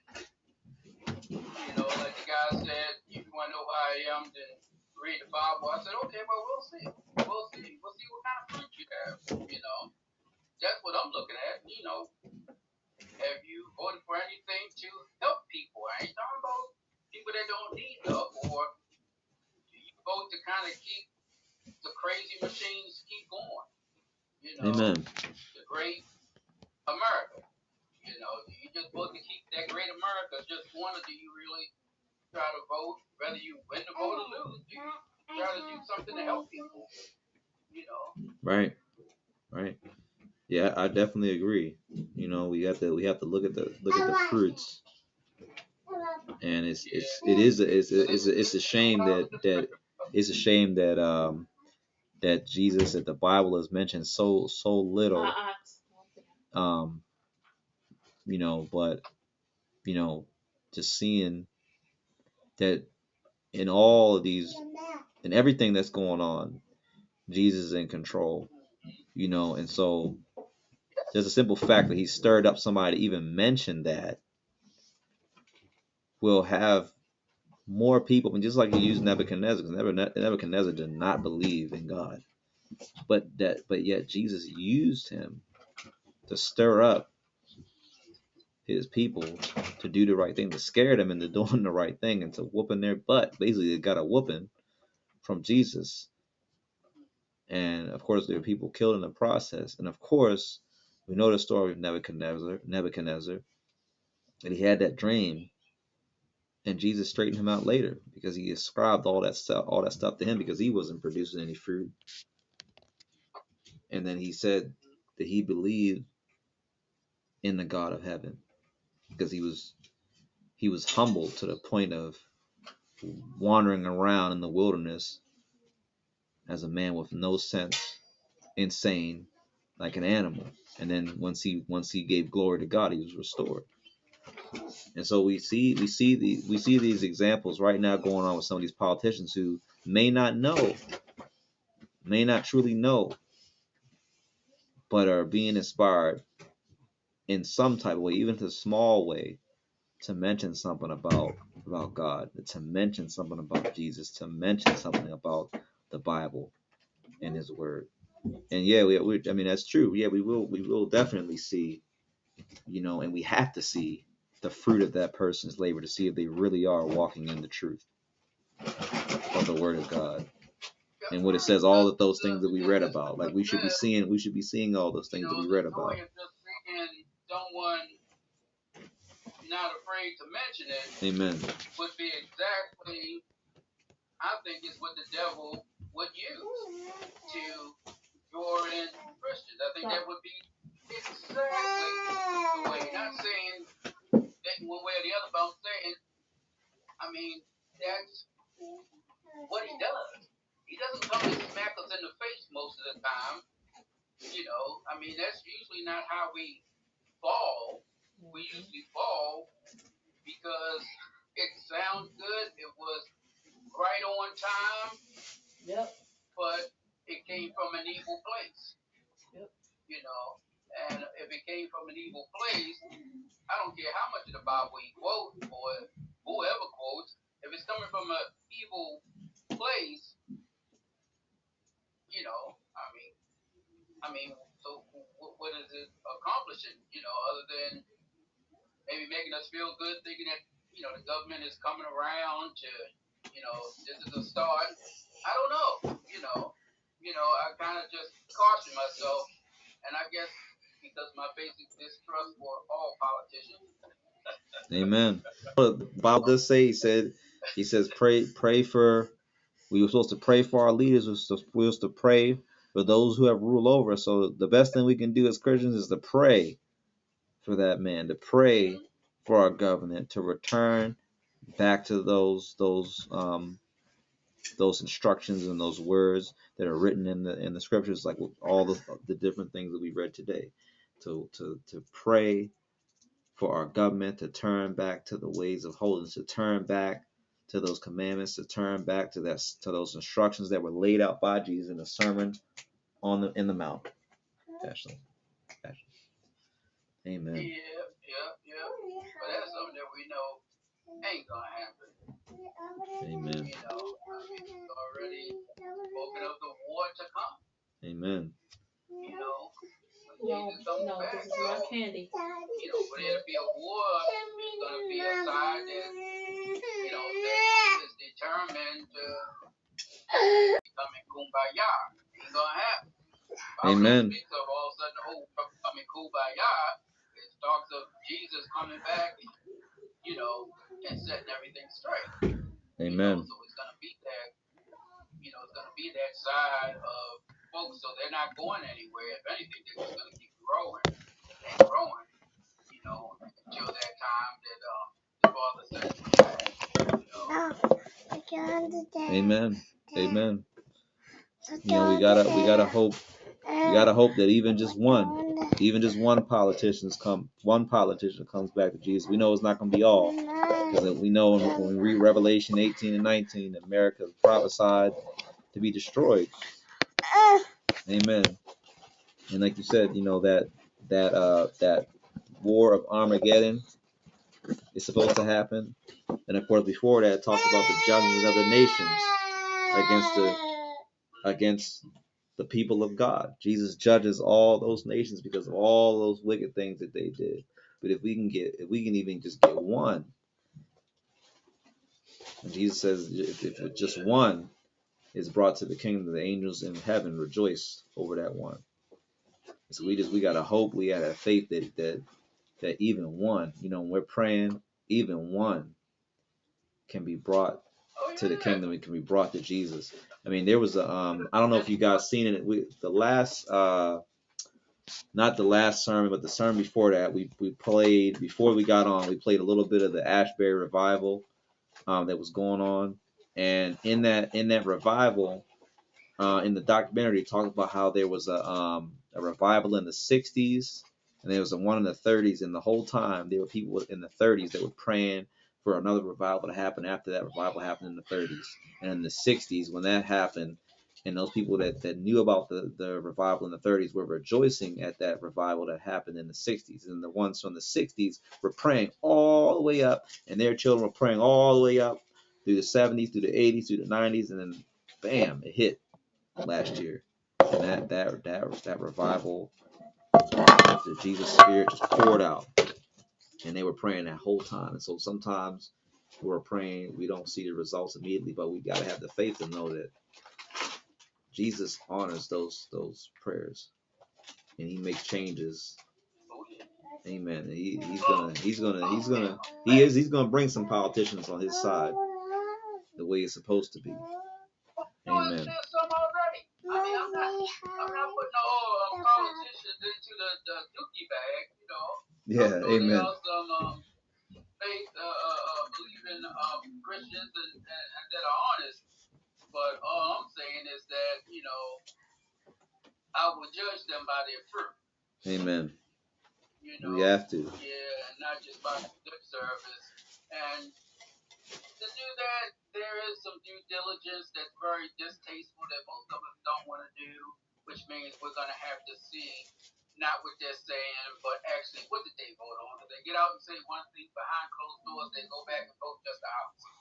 you know, like the guy said, if you want to know who I am, then read the Bible. I said, okay, well, we'll see. We'll see. We'll see what kind of fruit you have. You know, that's what I'm looking at. You know, have you voted for anything to help people? I ain't talking about people that don't need help, or do you vote to kind of keep the crazy machines keep going? You know, Amen. the great America. You know, do you just vote to keep that great America just one, or do you really try to vote, whether you win the vote or mm-hmm. lose? Do you try to do something to help people? You know, Right. Right. Yeah, I definitely agree. You know, we have to we have to look at the look at the fruits, and it's it's it is a, it's a, it's a, it's a shame that that it's a shame that um that Jesus that the Bible has mentioned so so little um you know but you know just seeing that in all of these in everything that's going on jesus is in control you know and so there's a simple fact that he stirred up somebody to even mention that will have more people and just like he used nebuchadnezzar because nebuchadnezzar did not believe in god but that but yet jesus used him to stir up his people to do the right thing, to scare them into doing the right thing and to whooping their butt. Basically, they got a whooping from Jesus. And of course, there were people killed in the process. And of course, we know the story of Nebuchadnezzar, Nebuchadnezzar, that he had that dream, and Jesus straightened him out later because he ascribed all that stuff, all that stuff to him because he wasn't producing any fruit. And then he said that he believed in the God of heaven because he was he was humbled to the point of wandering around in the wilderness as a man with no sense, insane, like an animal. And then once he once he gave glory to God, he was restored. And so we see we see the we see these examples right now going on with some of these politicians who may not know, may not truly know, but are being inspired in some type of way, even to a small way, to mention something about about God, to mention something about Jesus, to mention something about the Bible and His Word. And yeah, we, we I mean that's true. Yeah, we will we will definitely see, you know, and we have to see the fruit of that person's labor to see if they really are walking in the truth of the Word of God and what it says all of those things that we read about. Like we should be seeing we should be seeing all those things that we read about. Not afraid to mention it Amen. would be exactly, I think, is what the devil would use to draw in Christians. I think that would be exactly the way. Not saying that one way or the other, but I'm saying, I mean, that's what he does. He doesn't come and smack us in the face most of the time. You know, I mean, that's usually not how we fall. We mm-hmm. usually fall because it sounds good. It was right on time, Yep. but it came from an evil place. Yep. You know, and if it came from an evil place, I don't care how much of the Bible he quotes or whoever quotes, if it's coming from an evil place, you know, I mean, I mean, so wh- what is it accomplishing? You know, other than maybe making us feel good, thinking that you know the government is coming around to, you know, this is a start. I don't know. You know, you know, I kind of just caution myself, and I guess because my basic distrust for all politicians. Amen. But the Bible does say he said he says pray pray for we were supposed to pray for our leaders, we were supposed we were supposed to pray for those who have rule over us. So the best thing we can do as Christians is to pray for that man, to pray for our government to return back to those those um those instructions and those words that are written in the in the scriptures, like all the the different things that we read today. To to to pray for our government to turn back to the ways of holiness, to turn back to those commandments, to turn back to that to those instructions that were laid out by Jesus in the sermon on the in the mount. Ashley. Ashley. Amen. Yeah, yeah, yeah. But that's something that we know ain't gonna happen. Amen. You know, I mean, he's already spoken of the war to come. Amen. You know, No, when Jesus comes no, this is my candy. you know, for there to be a war, there's gonna be a side that you know that is determined to become in kumbaya. Ain't gonna happen. Bible Amen. Speaks of all of a sudden, oh, becoming kumbaya. It talks of Jesus coming back, you know, and setting everything straight. You know, Amen. so it's gonna be that, you know, it's gonna be that side of folks. So they're not going anywhere. If anything, they're just gonna keep growing and growing. You know, until that time that um, the Father says, you know, Amen. Amen. You know, we gotta we gotta hope we gotta hope that even just one, even just one politician's come one politician comes back to Jesus. We know it's not gonna be all. Because we know when, when we read Revelation 18 and 19, America is prophesied to be destroyed. Amen. And like you said, you know that that uh that war of Armageddon is supposed to happen. And of course, before that, it talks about the judgment of the nations against the against the people of God. Jesus judges all those nations because of all those wicked things that they did. But if we can get, if we can even just get one, Jesus says, if, if just one is brought to the kingdom, the angels in heaven rejoice over that one. So we just we gotta hope, we gotta have faith that that that even one, you know, we're praying, even one can be brought to the kingdom and can be brought to Jesus. I mean, there was a um I don't know if you guys seen it. We the last uh not the last sermon, but the sermon before that, we we played before we got on, we played a little bit of the Asbury revival um that was going on. And in that in that revival, uh in the documentary talked about how there was a um a revival in the sixties and there was a one in the thirties and the whole time there were people in the thirties that were praying for another revival to happen after that revival happened in the 30s and in the 60s when that happened. And those people that, that knew about the, the revival in the 30s were rejoicing at that revival that happened in the 60s and the ones from the 60s were praying all the way up and their children were praying all the way up through the 70s through the 80s through the 90s and then bam it hit last year. And that that that, that revival the jesus spirit just poured out and they were praying that whole time and so sometimes we're praying we don't see the results immediately but we got to have the faith to know that Jesus honors those those prayers, and He makes changes. Amen. He, he's gonna he's gonna he's gonna he is he's gonna bring some politicians on his side the way it's supposed to be. Amen. I mean, I'm not, I'm not putting no uh, politicians into the, the dookie bag, you know. Yeah, amen. some um, faith, uh, uh, uh, believing um, Christians and, and, and that are honest. But all I'm saying is that, you know, I will judge them by their fruit. Amen. You know, We have to. yeah, and not just by lip service. And to do that, there is some due diligence that's very distasteful that most of us don't want to do, which means we're going to have to see not what they're saying, but actually what did they vote on. If they get out and say one thing behind closed doors, they go back and vote just the opposite.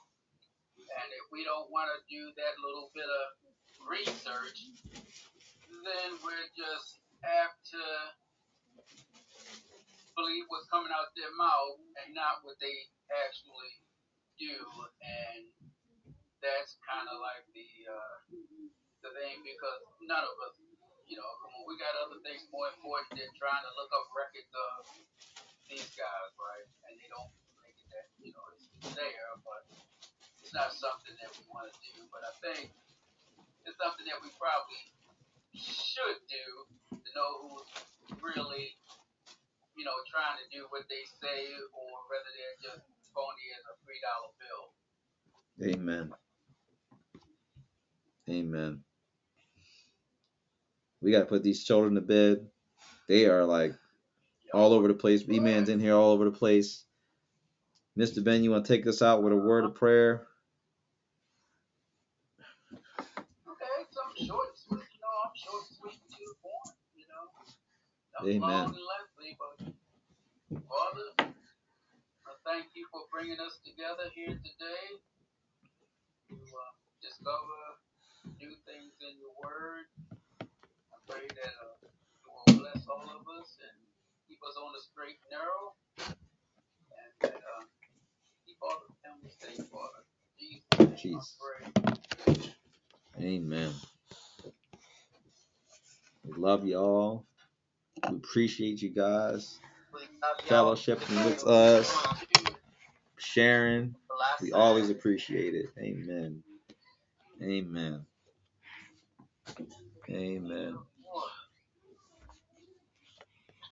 And if we don't want to do that little bit of research, then we're just apt to believe what's coming out their mouth and not what they actually do. And that's kind of like the uh, the thing because none of us, you know, come on, we got other things more important than trying to look up records of these guys, right? And they don't make it that, you know, it's there, but it's not something that we want to do. But I think it's something that we probably should do to know who's really, you know, trying to do what they say or whether they're just phony as a three dollar bill. Amen. Amen. We got to put these children to bed. They are like all over the place. B Man's in here all over the place. Mr. Ben, you want to take us out with a word of prayer? Okay, something short and sweet, you know, I'm short and sweet to the you know. Nothing Amen. but Father, I thank you for bringing us together here today to uh, discover new things in your word. Pray that uh, you will bless all of us and keep us on the straight and narrow, and that uh, keep all the families safe, Father. Jesus, Jesus. Amen. We love y'all. We appreciate you guys fellowshipping with us, sharing. We always appreciate it. Amen. Amen. Amen.